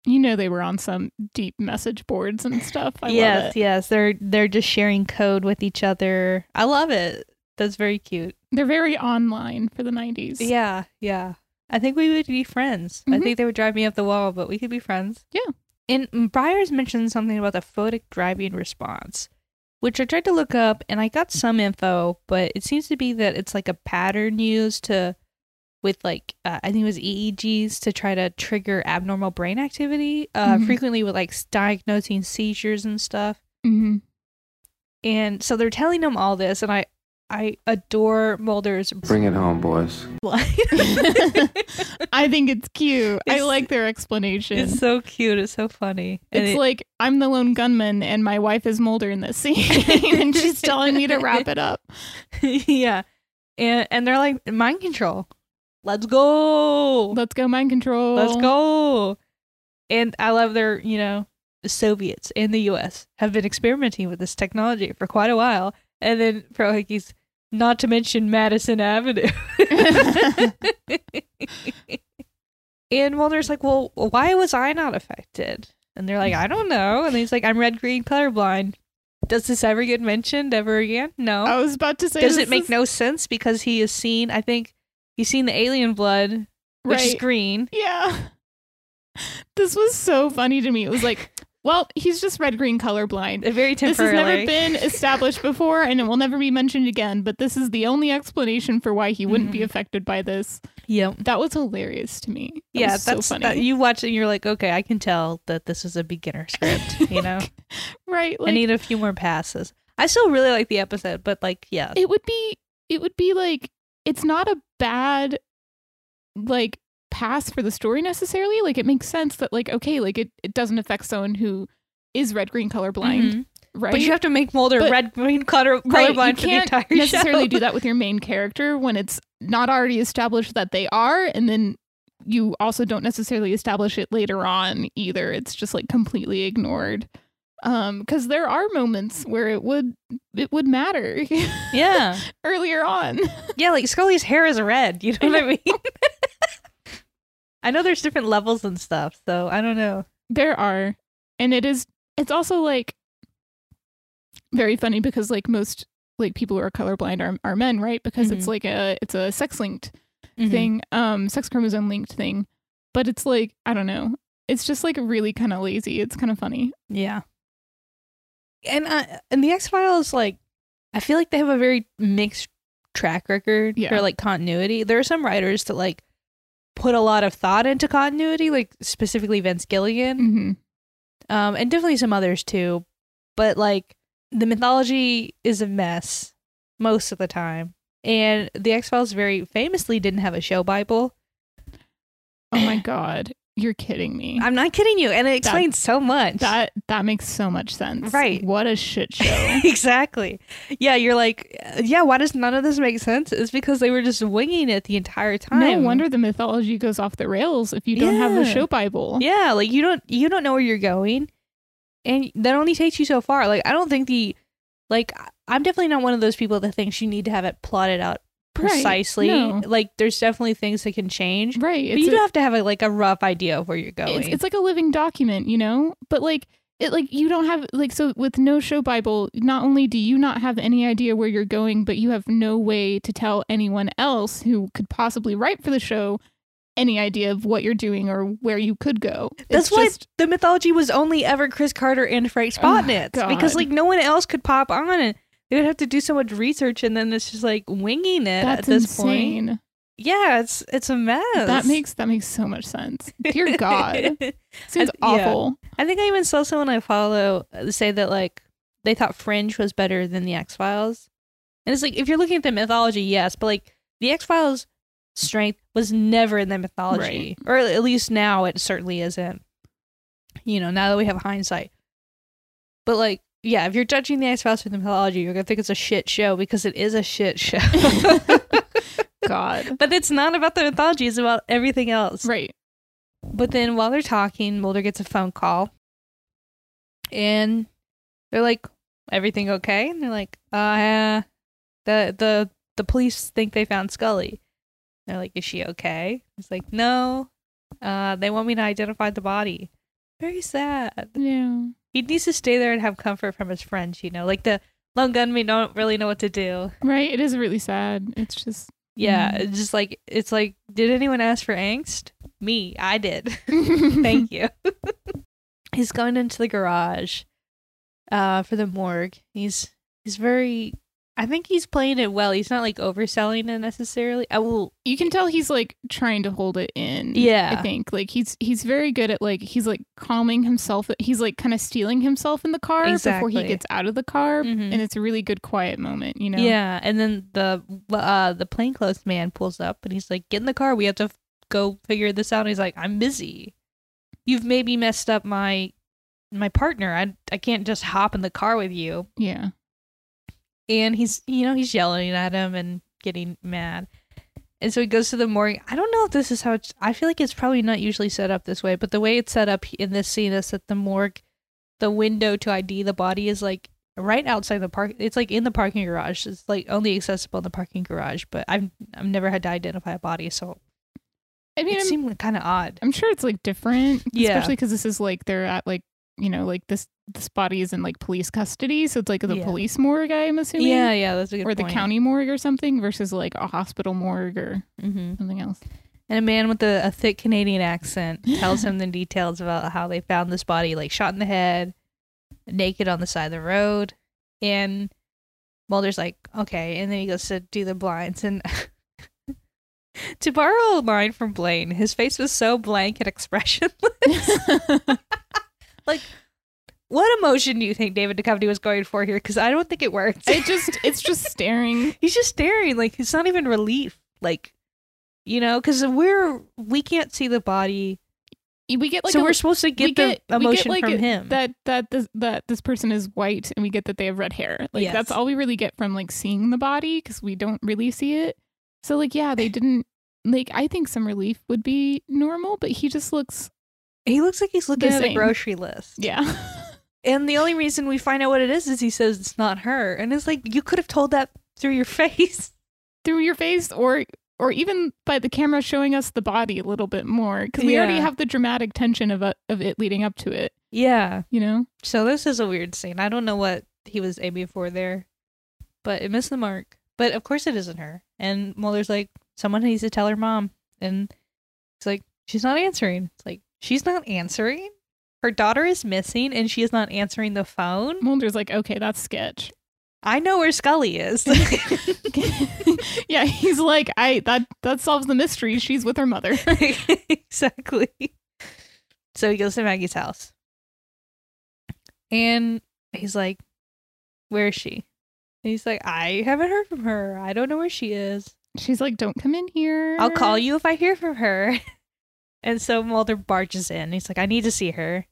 You know they were on some deep message boards and stuff. I yes, love it. yes. They're they're just sharing code with each other. I love it. That's very cute. They're very online for the 90s. Yeah, yeah. I think we would be friends. I Mhm. think they would drive me up the wall, but we could be friends. Yeah. And Byers mentioned something about the photic driving response, which I tried to look up and I got some info, but it seems to be that it's like a pattern used to, with like, uh, I think it was EEGs to try to trigger abnormal brain activity, uh, Mhm. frequently with like diagnosing seizures and stuff. hmm And so they're telling him all this, and I, I adore Mulder's Bring it home, boys. (laughs) I think it's cute. I like their explanation. It's so cute. It's so funny. And It's it- like I'm the lone gunman and my wife is Mulder in this scene, (laughs) and she's telling me to wrap it up. (laughs) yeah, and and they're like mind control. Let's go. Let's go mind control. Let's go. And I love their, you know, the Soviets and the U.S. have been experimenting with this technology for quite a while, and then Frohike's not to mention Madison Avenue. (laughs) and Mulder's like, well, why was I not affected? And they're like, I don't know. And he's like, I'm red green colorblind. Does this ever get mentioned ever again? No. I was about to say, Does it make is- no sense because he has seen? I think he's seen the alien blood, which is green. Yeah. This was so funny to me. It was like, well, he's just red green colorblind. Uh, Very This has never been established before and it will never be mentioned again, but this is the only explanation for why he wouldn't be Mhm. affected by this. Yep. That was hilarious to me. That Yeah, so that's funny. that- you watch it and you're like, okay, I can tell that this is a beginner script. You know, (laughs) right? I need a few more passes. I still really like the episode, but like, yeah, it would be it would be like it's not a bad like pass for the story necessarily like it makes sense that like okay like it, it doesn't affect someone who is red green colorblind Mhm. right But you have to make Mulder But- red green color right, colorblind you for the entire (laughs) show. You can't necessarily do that with your main character when it's not already established that they are and then you also don't necessarily establish it later on either it's just like completely ignored Um, because there are moments where it would it would matter (laughs) Yeah. earlier on. Yeah, like Scully's hair is red. You know what I (laughs) mean? I know there's different levels and stuff, so I don't know. There are. And it is it's also like very funny because like most like people who are colorblind are, are men, right? Because it's Mhm. like a it's a sex linked Mhm. thing, um, sex chromosome linked thing. But it's like, I don't know. It's just like really kind of lazy. It's kind of funny. Yeah. And uh, and the X Files, like, I feel like they have a very mixed track record Yeah. for like continuity. There are some writers that like put a lot of thought into continuity, like specifically Vince Gilligan, hmm um, and definitely some others too. But like the mythology is a mess most of the time, and the X Files very famously didn't have a show bible. Oh my (clears throat) god. You're kidding me. I'm not kidding you, and it explains so much. That that makes so much sense. Right. What a shit show. (laughs) exactly. Yeah, you're like, yeah, why does none of this make sense? It's because they were just winging it the entire time. no wonder the mythology goes off the rails if you don't have the show Bible. Yeah, like you don't you don't know where you're going. And that only takes you so far. Like I don't think the like I'm definitely not one of those people that thinks you need to have it plotted out Right. precisely. No. Like there's definitely things that can change. Right. But you do have to have a, like a rough idea of where you're going. it's, it's like a living document, you know? But like it like you don't have like so with no show bible not only do you not have any idea where you're going but you have no way to tell anyone else who could possibly write for the show any idea of what you're doing or where you could go That's It's why just- the mythology was only ever Chris Carter and Frank oh Spotnitz because like no one else could pop on and they would have to do so much research and then it's just like winging it that's at this point. Yeah, it's it's a mess. that makes that makes so much sense dear (laughs) god seems I- yeah. awful I think I even saw someone I follow uh, say that like they thought Fringe was better than the X Files, and it's like if you're looking at the mythology, yes, but like the X Files' strength was never in the mythology, or at least now it certainly isn't. You know, now that we have hindsight, but like. Yeah, if you're judging the X Files from the mythology, you're gonna think it's a shit show because it is a shit show. (laughs) (laughs) god but it's not about the mythology; it's about everything else. right But then while they're talking, Mulder gets a phone call. And they're like, everything okay? And they're like, uh the the the police think they found Scully. They're like, is she okay? He's like, no. Uh they want me to identify the body. Very sad. yeah He needs to stay there and have comfort from his friends, you know. Like the lone gunmen don't really know what to do. right it is really sad it's just Yeah, Mm. it's just like it's like, did anyone ask for angst? Me, I did. (laughs) Thank you. (laughs) he's going into the garage uh for the morgue. He's he's very I think he's playing it well. He's not like overselling it necessarily. I will you can tell he's like trying to hold it in. Yeah. I think like he's he's very good at like he's like calming himself. He's like kind of steeling himself in the car before he gets out of the car, Mhm. and it's a really good quiet moment. You know. Yeah, and then the uh the plainclothes man pulls up and he's like, "Get in the car. We have to f- go figure this out." And he's like, "I'm busy. You've maybe messed up my my partner. I I can't just hop in the car with you." Yeah. And he's you know he's yelling at him and getting mad. And so he goes to the morgue. I don't know if this is how it's i feel like it's probably not usually set up this way but the way it's set up in this scene is that the morgue the window to id the body is like right outside the park it's like in the parking garage. It's like only accessible in the parking garage but i've i've never had to identify a body so I mean, it I'm, seemed kind of odd. I'm sure it's like different, Yeah. especially because this is like they're at like you know like this this body is in like police custody, so it's like the Yeah. police morgue. I'm assuming. yeah yeah that's a good point. Or the point. county morgue or something versus like a hospital morgue or hmm something else. And a man with a, a thick Canadian accent (laughs) tells him the details about how they found this body, like shot in the head, naked on the side of the road. And Mulder's like, okay. And then he goes to do the blinds. And (laughs) to borrow a line from Blaine, his face was so blank and (laughs) expressionless. like, what emotion do you think David Duchovny was going for here? Because I don't think it worked. it just it's just (laughs) staring. he's just staring like it's not even relief like you know because we're we can't see the body We get like so a, we're supposed to get we the get- we get, emotion like, from him that that this that this person is white and we get that they have red hair like Yes. that's all we really get from like seeing the body because we don't really see it so like yeah they didn't like i think some relief would be normal but he just looks he looks like he's looking at a grocery list yeah (laughs) And the only reason we find out what it is is he says it's not her. And it's like, you could have told that through your (laughs) face. through your face or or even by the camera showing us the body a little bit more because we already have the dramatic tension of, a, of it leading up to it Yeah. you know So this is a weird scene. I don't know what he was aiming for there, but it missed the mark. But of course it isn't her. And Mulder's like, someone needs to tell her mom. And it's like, she's not answering. It's like, she's not answering? Her daughter is missing and she is not answering the phone? mulder's like okay that's sketch I know where Scully is. (laughs) (laughs) yeah he's like i that that solves the mystery she's with her mother (laughs) exactly. So he goes to Maggie's house. And he's like, Where is she? And he's like, I haven't heard from her. I don't know where she is. she's like don't come in here I'll call you if I hear from her. And so Mulder barges in. He's like, I need to see her.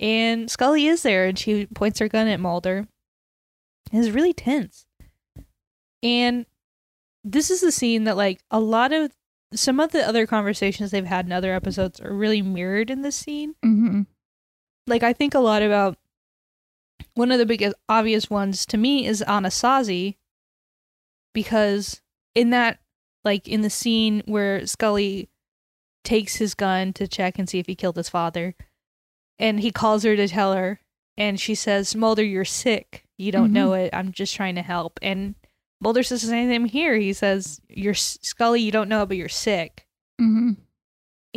And Scully is there and she points her gun at Mulder. It's really tense. And this is the scene that, like, a lot of some of the other conversations they've had in other episodes are really mirrored in this scene. hmm Like, I think a lot about one of the biggest obvious ones to me is Anasazi because in that like in the scene where Scully takes his gun to check and see if he killed his father. And he calls her to tell her. And she says Mulder you're sick. You don't know it. I'm just trying to help. And Mulder says the same thing here. He says you're Scully you don't know it but you're sick. Hmm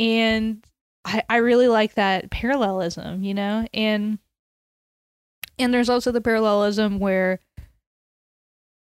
and I, I really like that parallelism you know? And and there's also the parallelism where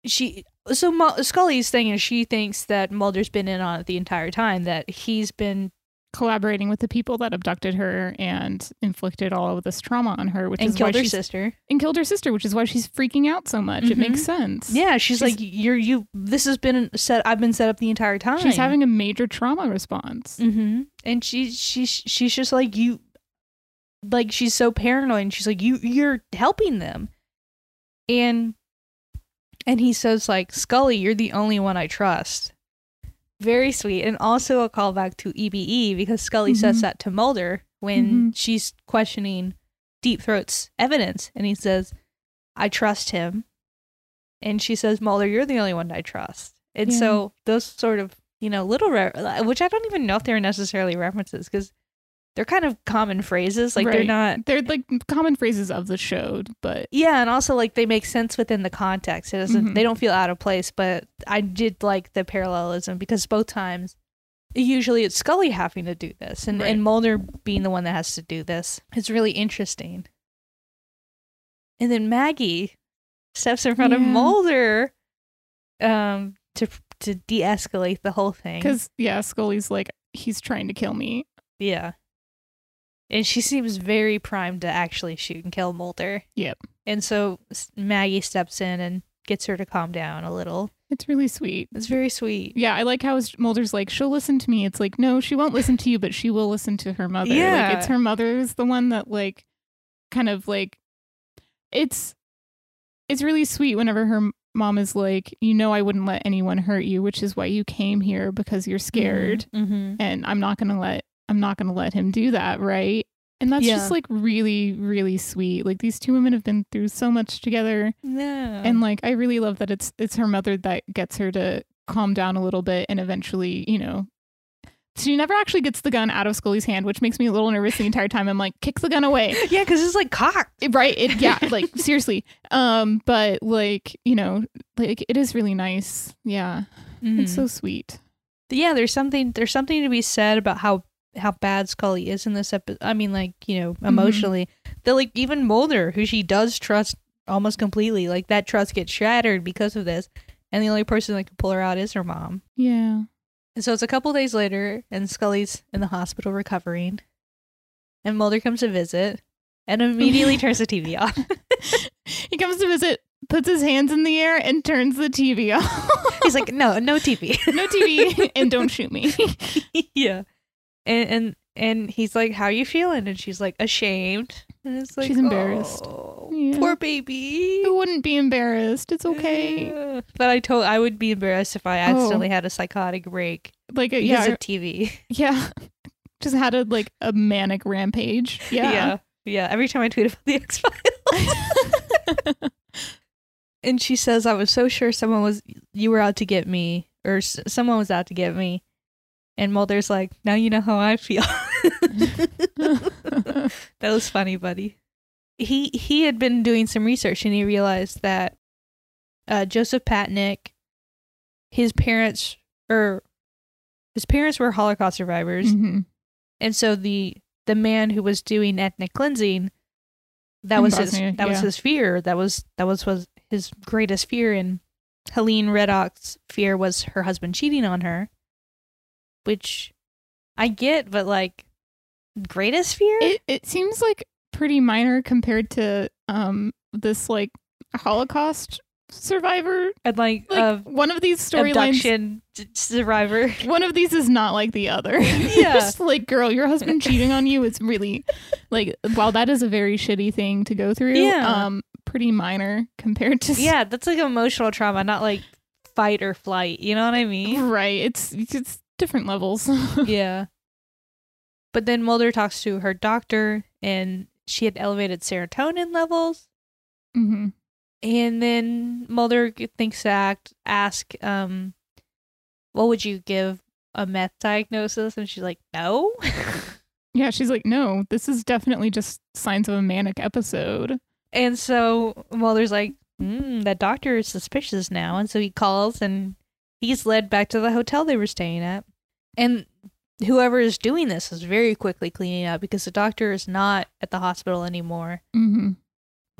she so Mul- scully's thing is she thinks that mulder's been in on it the entire time that he's been collaborating with the people that abducted her and inflicted all of this trauma on her which and is why killed her she's sister and killed her sister which is why she's freaking out so much it Mhm. makes sense yeah she's, She's- like you're you this has been set i've been set up the entire time she's having a major trauma response Mm-hmm. And she she she's just like you, like she's so paranoid. And she's like you you're helping them, and and he says like Scully, you're the only one I trust. Very sweet, and also a callback to EBE because Scully says Mhm. that to Mulder when Mhm. she's questioning Deep Throat's evidence, and he says, "I trust him," and she says, "Mulder, you're the only one I trust." And Yeah. so those sort of you know little re- which I don't even know if they're necessarily references because they're kind of common phrases. Like they're not. they're like common phrases of the show but Yeah, and also like they make sense within the context. It doesn't. Mhm. They don't feel out of place. But I did like the parallelism because both times, usually it's Scully having to do this, and Right. and Mulder being the one that has to do this. It's really interesting. And then Maggie steps in front of Mulder, um, to to de-escalate the whole thing. because yeah scully's like he's trying to kill me Yeah. And she seems very primed to actually shoot and kill Mulder. Yep. And so Maggie steps in and gets her to calm down a little. it's really sweet It's very sweet. yeah i like how mulder's like she'll listen to me it's like no she won't listen to you but she will listen to her mother Yeah. like it's her mother's the one that like kind of like it's it's really sweet whenever her mom is like you know i wouldn't let anyone hurt you which is why you came here because you're scared Mm-hmm. and i'm not gonna let i'm not gonna let him do that right? And that's Yeah. just like really really sweet. Like these two women have been through so much together. No. and like i really love that it's it's her mother that gets her to calm down a little bit and eventually you know she never actually gets the gun out of scully's hand which makes me a little nervous the entire time. I'm like kick the gun away. (laughs) Yeah, because it's like cocked. Right? It, yeah (laughs) like seriously. Um but like you know like it is really nice. Yeah. It's so sweet. Yeah, there's something there's something to be said about how how bad Scully is in this episode. I mean, like you know, mm-hmm. emotionally, that like even Mulder, who she does trust almost completely, like that trust gets shattered because of this, and the only person that can pull her out is her mom. yeah And so it's a couple days later, and Scully's in the hospital recovering, and Mulder comes to visit, and immediately (laughs) turns the TV off. he comes to visit puts his hands in the air and turns the tv off He's like, "No, no TV." (laughs) no tv and don't shoot me (laughs) yeah, and and and he's like, "How you feeling?" And she's like, "Ashamed." And it's like, She's embarrassed. "Oh, Yeah. Poor baby. who wouldn't be embarrassed it's okay Yeah. But I told I would be embarrassed if I accidentally oh. had a psychotic break like uh, a, yeah of TV. (laughs) Yeah. (laughs) Just had a like a manic rampage. Yeah. yeah, Yeah, every time I tweet about the (laughs) X Files. and she says, I was so sure someone was, you were out to get me, or s- someone was out to get me. And Mulder's like, now you know how I feel. (laughs) that was funny, buddy. He he had been doing some research and he realized that uh, Joseph Patnik, his parents or his parents were Holocaust survivors, Mhm. and so the the man who was doing ethnic cleansing, that In was Bosnia, his that was his fear. That was that was was his greatest fear. And Helene Riddock's fear was her husband cheating on her, which I get, but like greatest fear. It it seems like pretty minor compared to um this like Holocaust survivor. and like, Like uh, one of these storylines survivor. (laughs) one of these is not like the other. (laughs) (laughs) Yeah. Just like, girl, your husband cheating on you, it's really like while that is a very shitty thing to go through, Yeah. um, pretty minor compared to yeah, that's like emotional trauma, not like fight or flight. You know what I mean? right. It's it's different levels. (laughs) yeah. But then Mulder talks to her doctor, and she had elevated serotonin levels. hmm And then Mulder thinks to act, ask, um, what would you give a meth diagnosis? And she's like, no. (laughs) Yeah, she's like, no, this is definitely just signs of a manic episode. and so Mulder's like, mm, that doctor is suspicious now. And so he calls and he's led back to the hotel they were staying at. And whoever is doing this is very quickly cleaning up because the doctor is not at the hospital anymore. hmm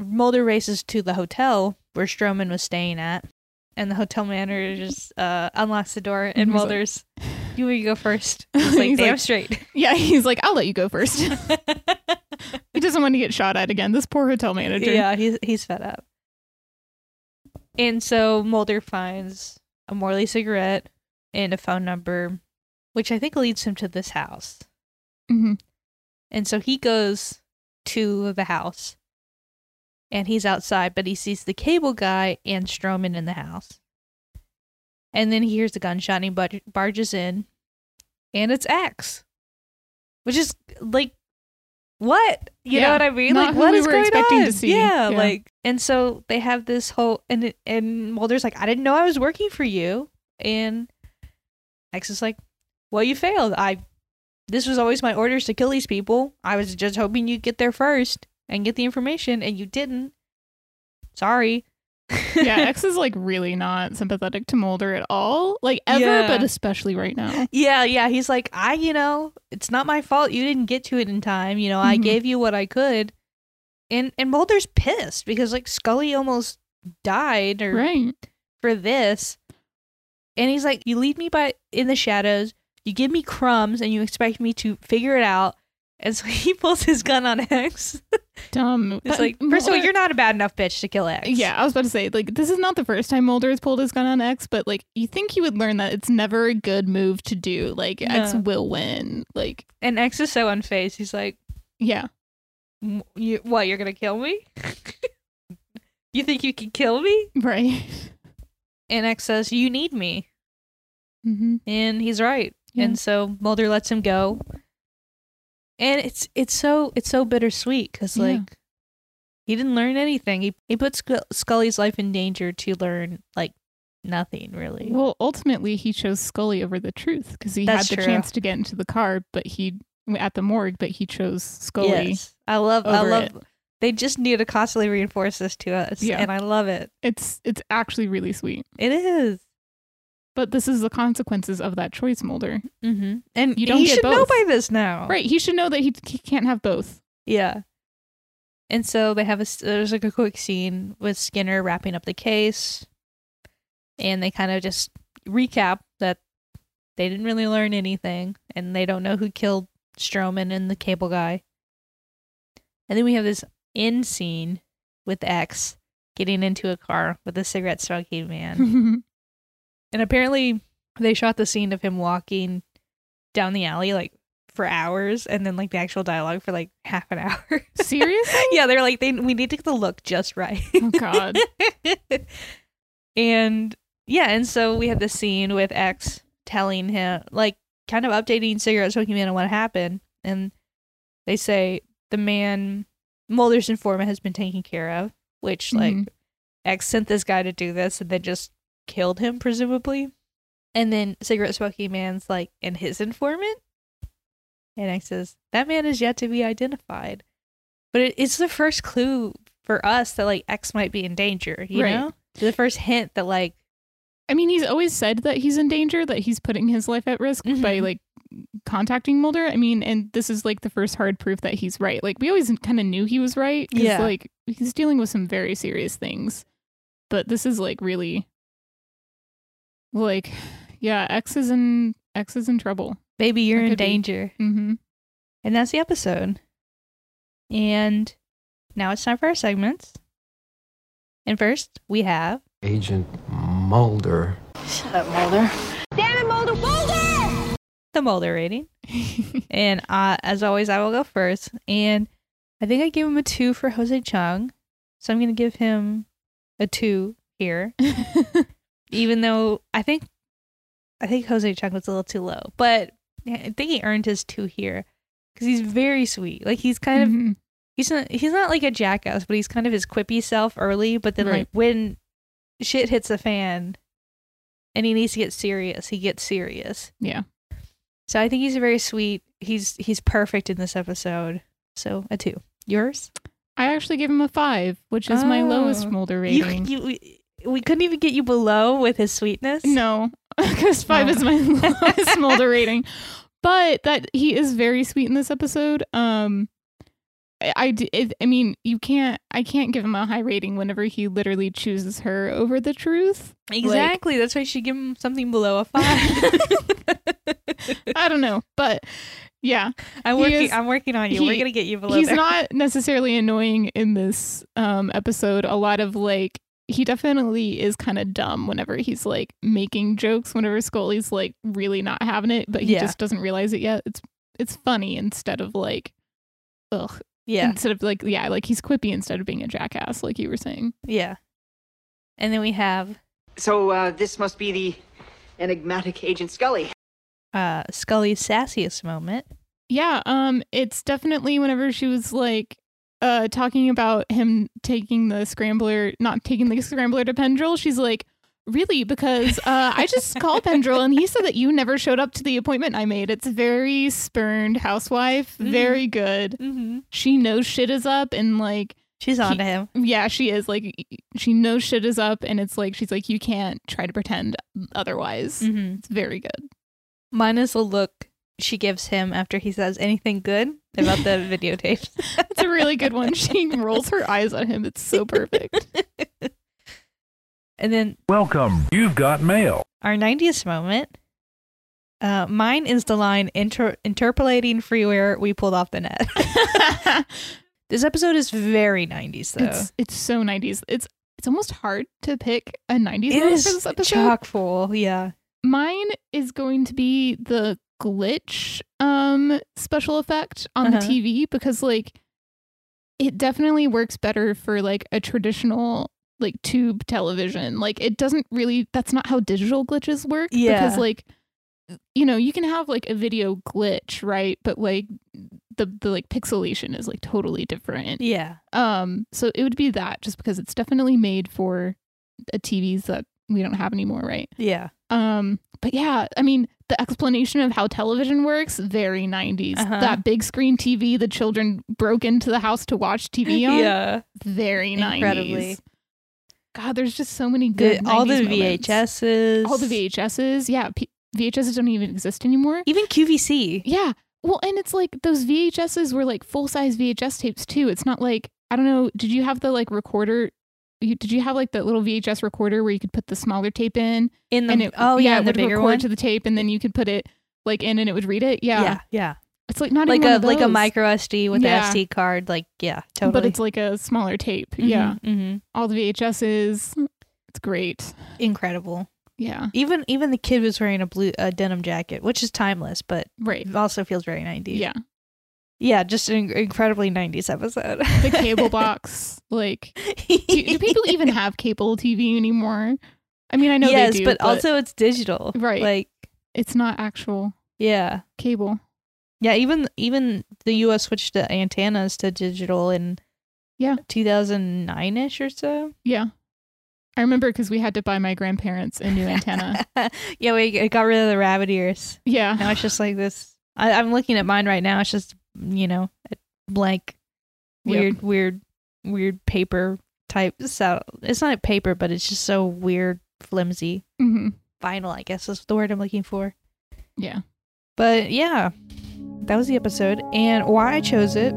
Mulder races to the hotel where Stroman was staying at, and the hotel manager just uh, unlocks the door, and He's like- Mulder's, "You will go first. (laughs) He's like, He's "Damn like- straight." Yeah, he's like, I'll let you go first. (laughs) he doesn't want to get shot at again. This poor hotel manager. yeah, he's he's fed up. And so Mulder finds a Morley cigarette and a phone number, which I think leads him to this house. hmm And so he goes to the house and he's outside, but he sees the cable guy and Stroman in the house. And then he hears a gunshot and he bar- barges in and it's X, which is like, what? You know what I mean? not like, what we is were going expecting on? to see. Yeah, Yeah. like, and so they have this whole, and and Mulder's like, I didn't know I was working for you. And X is like, well, you failed. I this was always my orders to kill these people. I was just hoping you'd get there first and get the information, and you didn't. Sorry. (laughs) yeah, (laughs) X is like really not sympathetic to Mulder at all. Like ever, Yeah. but especially right now. yeah, yeah. He's like, I, you know, it's not my fault. You didn't get to it in time. You know, I Mhm. gave you what I could, and and Mulder's pissed because like Scully almost died or Right. for this, and he's like, you lead me by in the shadows. You give me crumbs, and you expect me to figure it out. And so (laughs) he pulls his gun on X. Dumb. It's But like, first of all, you're not a bad enough bitch to kill X. Yeah, I was about to say, like, this is not the first time Mulder has pulled his gun on X, but like, you think he would learn that it's never a good move to do. Like, X will win. Like, And X is so unfazed. He's like, yeah, "M- you, "What? You're gonna kill me? (laughs) you think you can kill me?" right. And X says, "You need me," hmm and he's right. Yeah. And so Mulder lets him go. And it's it's so it's so bittersweet because Yeah. like he didn't learn anything. He he put Sc- Scully's life in danger to learn like nothing really. Well, ultimately, he chose Scully over the truth because he That's had the true. chance to get into the car, but he at the morgue, but he chose Scully. Yes, I love I love. it. They just need to constantly reinforce this to us, Yeah. and I love it. It's it's actually really sweet. It is. But this is the consequences of that choice, Mulder. Mm-hmm. And You don't he get should know by this now, Right? He should know that he, he can't have both. Yeah. And so they have a there's like a quick scene with Skinner wrapping up the case, and they kind of just recap that they didn't really learn anything, and they don't know who killed Stroman and the cable guy. And then we have this end scene with X getting into a car with a cigarette smoking man. (laughs) And apparently, they shot the scene of him walking down the alley like for hours, and then like the actual dialogue for like half an (laughs) hour. Seriously? yeah, they're like, they we need to get the look just right. Oh, God. (laughs) and yeah, and so we had the scene with X telling him, like, kind of updating cigarette smoking man on what happened, and they say the man Mulder's informant has been taken care of, which like Mhm. X sent this guy to do this and then just killed him, presumably. And then cigarette smoking man's like, and his informant? And X says, that man is yet to be identified. But it, it's the first clue for us that like X might be in danger, you Right. know? The first hint that like, I mean, he's always said that he's in danger, that he's putting his life at risk by Mhm. like contacting Mulder. I mean, and this is like the first hard proof that he's right. Like we always kind of knew he was right. Yeah. Like he's dealing with some very serious things, but this is like really, like, yeah, X is in X is in trouble. baby, you're That in danger. Mm-hmm. And that's the episode. And now it's time for our segments. And first, we have Agent Mulder. Shut up, Mulder. Damn it, Mulder! Mulder. the Mulder rating. (laughs) And uh, as always, I will go first. And I think I gave him a two for Jose Chung. So I'm going to give him a two here, (laughs) even though I think I think Jose Chung was a little too low. But I think he earned his two here because he's very sweet. Like he's kind of Mhm. he's not he's not like a jackass, but he's kind of his quippy self early. But then Right. like when shit hits the fan and he needs to get serious, he gets serious. Yeah. So I think he's a very sweet. He's he's perfect in this episode. So a two. Yours? I actually gave him a five, which is my lowest Oh. Mulder You, rating. you we, we couldn't even get you below with his sweetness. No, (laughs) because five No. is my (laughs) lowest Mulder rating. But that he is very sweet in this episode. Um, I, I, I mean, you can't. I can't give him a high rating whenever he literally chooses her over the truth. Exactly. That's why she should give him something below a five. (laughs) I don't know, but yeah, I'm working. is- I'm working on you. We're gonna get you below. he's there. not necessarily annoying in this um episode. A lot of like. He definitely is kind of dumb whenever he's like making jokes. Whenever Scully's like really not having it, but he Yeah. just doesn't realize it yet. It's it's funny instead of like, ugh. Yeah. Instead of like, yeah, like he's quippy instead of being a jackass, like you were saying. Yeah. And then we have So uh, this must be the enigmatic Agent Scully. uh Scully's sassiest moment. Yeah, um, it's definitely whenever she was like uh talking about him taking the scrambler not taking the (laughs) scrambler to Pendrell, she's like, Really? Because uh I just (laughs) called Pendrell and he said that you never showed up to the appointment I made. It's very spurned housewife, Mhm. very good. Mm-hmm. She knows shit is up and like She's on to him. yeah, she is like she knows shit is up and it's like she's like, You can't try to pretend otherwise. Mm-hmm. It's very good. Minus a look she gives him after he says anything good about the (laughs) videotapes. It's a really good one. She (laughs) rolls her eyes at him. It's so perfect. and then Welcome. You've got mail. our 90th moment. Uh, mine is the line inter- interpolating freeware we pulled off the net. (laughs) this episode is very 90s though. It's it's so nineties. It's it's almost hard to pick a nineties it moment is for this episode. chock full. Yeah. Mine is going to be the glitch um special effect on Uh-huh. the TV because like it definitely works better for like a traditional like tube television. Like it doesn't really that's not how digital glitches work. Yeah. Because like you know, you can have like a video glitch, right? But like the the like pixelation is like totally different. Yeah. Um, so it would be that just because it's definitely made for a TVs that we don't have anymore, right? Yeah. Um, but yeah, I mean, the explanation of how television works, very 90s. Uh-huh. That big screen TV the children broke into the house to watch TV on, (laughs) Yeah. very 90s. Incredibly. God, there's just so many The, good all the 90s moments. VHSs. All the VHSs. Yeah, P- VHSs don't even exist anymore. Even QVC. Yeah. Well, and it's like those VHSs were like full size VHS tapes too. It's not like I don't know. Did you have the like recorder? You, did you have like the little VHS recorder where you could put the smaller tape in In the and it oh yeah, it the would bigger record one. to the tape and then you could put it like in and it would read it. Yeah, yeah, yeah. it's like not Like even a like a micro SD with Yeah. an SD card. Like yeah, totally. but it's like a smaller tape. Yeah, hmm all the VHSs. It's great. incredible. Yeah, Even even the kid was wearing a blue a denim jacket, which is timeless, but right. also feels very 90s. Yeah, yeah, just an incredibly 90s episode. the (laughs) cable box. Like, do, do (laughs) people even have cable TV anymore? I mean, I know yes, they do, but, also it's digital. Right. Like it's not actual yeah, cable. yeah. Even even the U.S. switched the antennas to digital in Yeah. 2009 ish or so. Yeah. I remember because we had to buy my grandparents a new antenna. (laughs) yeah, we got rid of the rabbit ears. Yeah. Now it's just like this. I'm looking at mine right now. It's just you know a blank, Yep. weird, weird, weird paper type. So it's not a paper, but it's just so weird, flimsy hmm vinyl. I guess is the word I'm looking for. Yeah. But yeah, that was the episode. And why I chose it,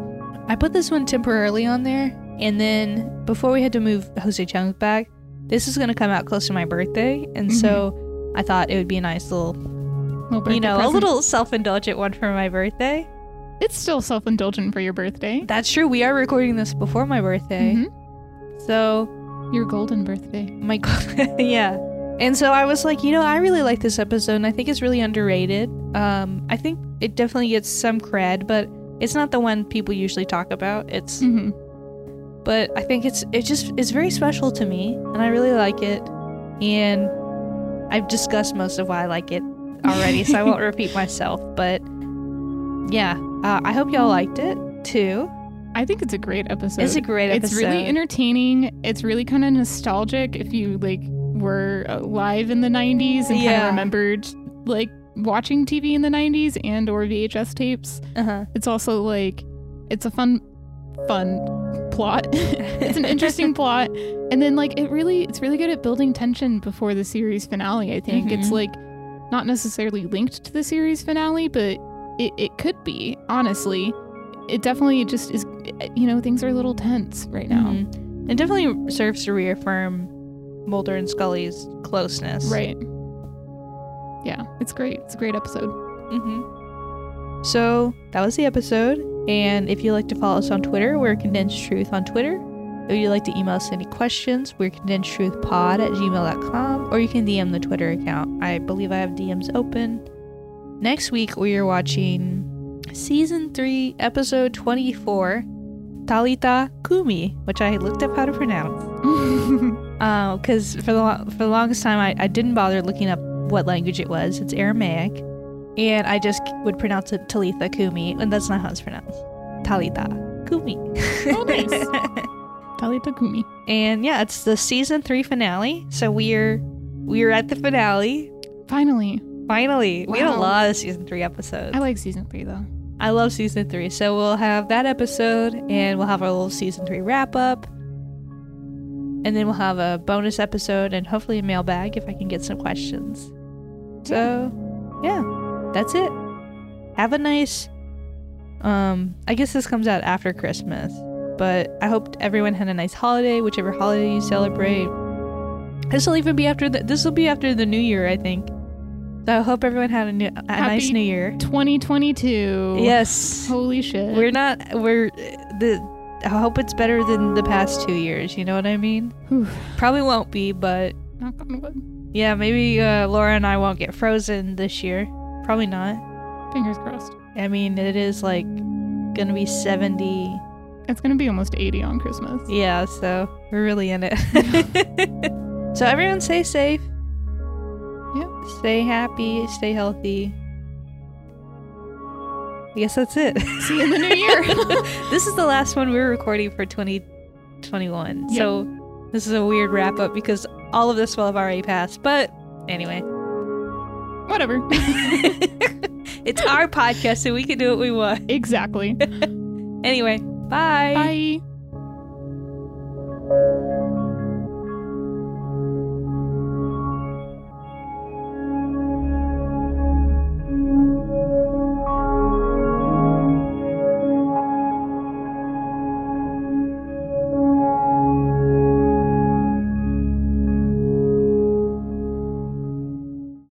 I put this one temporarily on there. And then before we had to move Jose Chung back, this is going to come out close to my birthday. And so I thought it would be a nice little, Little you know, a little self indulgent one for my birthday. It's still self indulgent for your birthday. That's true. We are recording this before my birthday. Mhm. So Your golden birthday. my god (laughs) yeah and so i was like you know i really like this episode and i think it's really underrated um i think it definitely gets some cred but it's not the one people usually talk about it's hmm but i think it's it just it's very special to me and i really like it and i've discussed most of why i like it already so i won't (laughs) repeat myself but yeah uh, i hope y'all liked it too I think it's a great episode. it's a great episode It's really entertaining. It's really kind of nostalgic if you like were alive in the 90s and kind of remembered like watching TV in the 90s and or VHS tapes. uh-huh It's also like it's a fun fun plot. (laughs) it's an interesting plot. And then like it really it's really good at building tension before the series finale, I think. It's Mhm. like not necessarily linked to the series finale, but it, it could be, honestly. It definitely just is you know, things are a little tense right now. Mhm. It definitely serves to reaffirm Mulder and Scully's closeness. Right. Yeah, it's great. It's a great episode. hmm So that was the episode. And if you'd like to follow us on Twitter, we're Condensed Truth on Twitter. If you'd like to email us any questions, we're condensedtruthpod at gmail.com or you can DM the Twitter account. I believe I have DMs open. Next week, we are watching season 3, episode 24, Talita Cumi, which I looked up how to pronounce. (laughs) Uh, because for the for the longest time I, I didn't bother looking up what language it was. It's Aramaic, and I just would pronounce it Talitha Cumi, and that's not how it's pronounced. Talitha Cumi. Oh, nice. (laughs) Talita Cumi. and yeah, it's the season three finale. So we're we're at the finale. Finally. Finally, we had a lot of season three episodes. I like season three though. I love season three. So we'll have that episode and we'll have our little season three wrap up. And then we'll have a bonus episode and hopefully a mailbag if I can get some questions. So yeah, that's it. Have a nice um I guess this comes out after Christmas. But I hope everyone had a nice holiday, whichever holiday you celebrate. This will even be after the this will be after the new year, I think. So I hope everyone had a, new, a nice new year. 2022. Yes. Holy shit. We're not. We're the. I hope it's better than the past two years. You know what I mean? Whew. Probably won't be, but Knock on wood. yeah, maybe uh, Laura and I won't get frozen this year. Probably not. Fingers crossed. I mean, it is like gonna be seventy. It's gonna be almost 80 on Christmas. Yeah, so we're really in it. (laughs) (laughs) so everyone, stay safe. Stay happy. Stay healthy. I guess that's it. (laughs) See you in the new year. (laughs) (laughs) this is the last one we're recording for 2021. Yep. So this is a weird wrap up because all of this will have already passed. But anyway, Whatever. it's our podcast, so we can do what we want. exactly. Anyway, bye. Bye.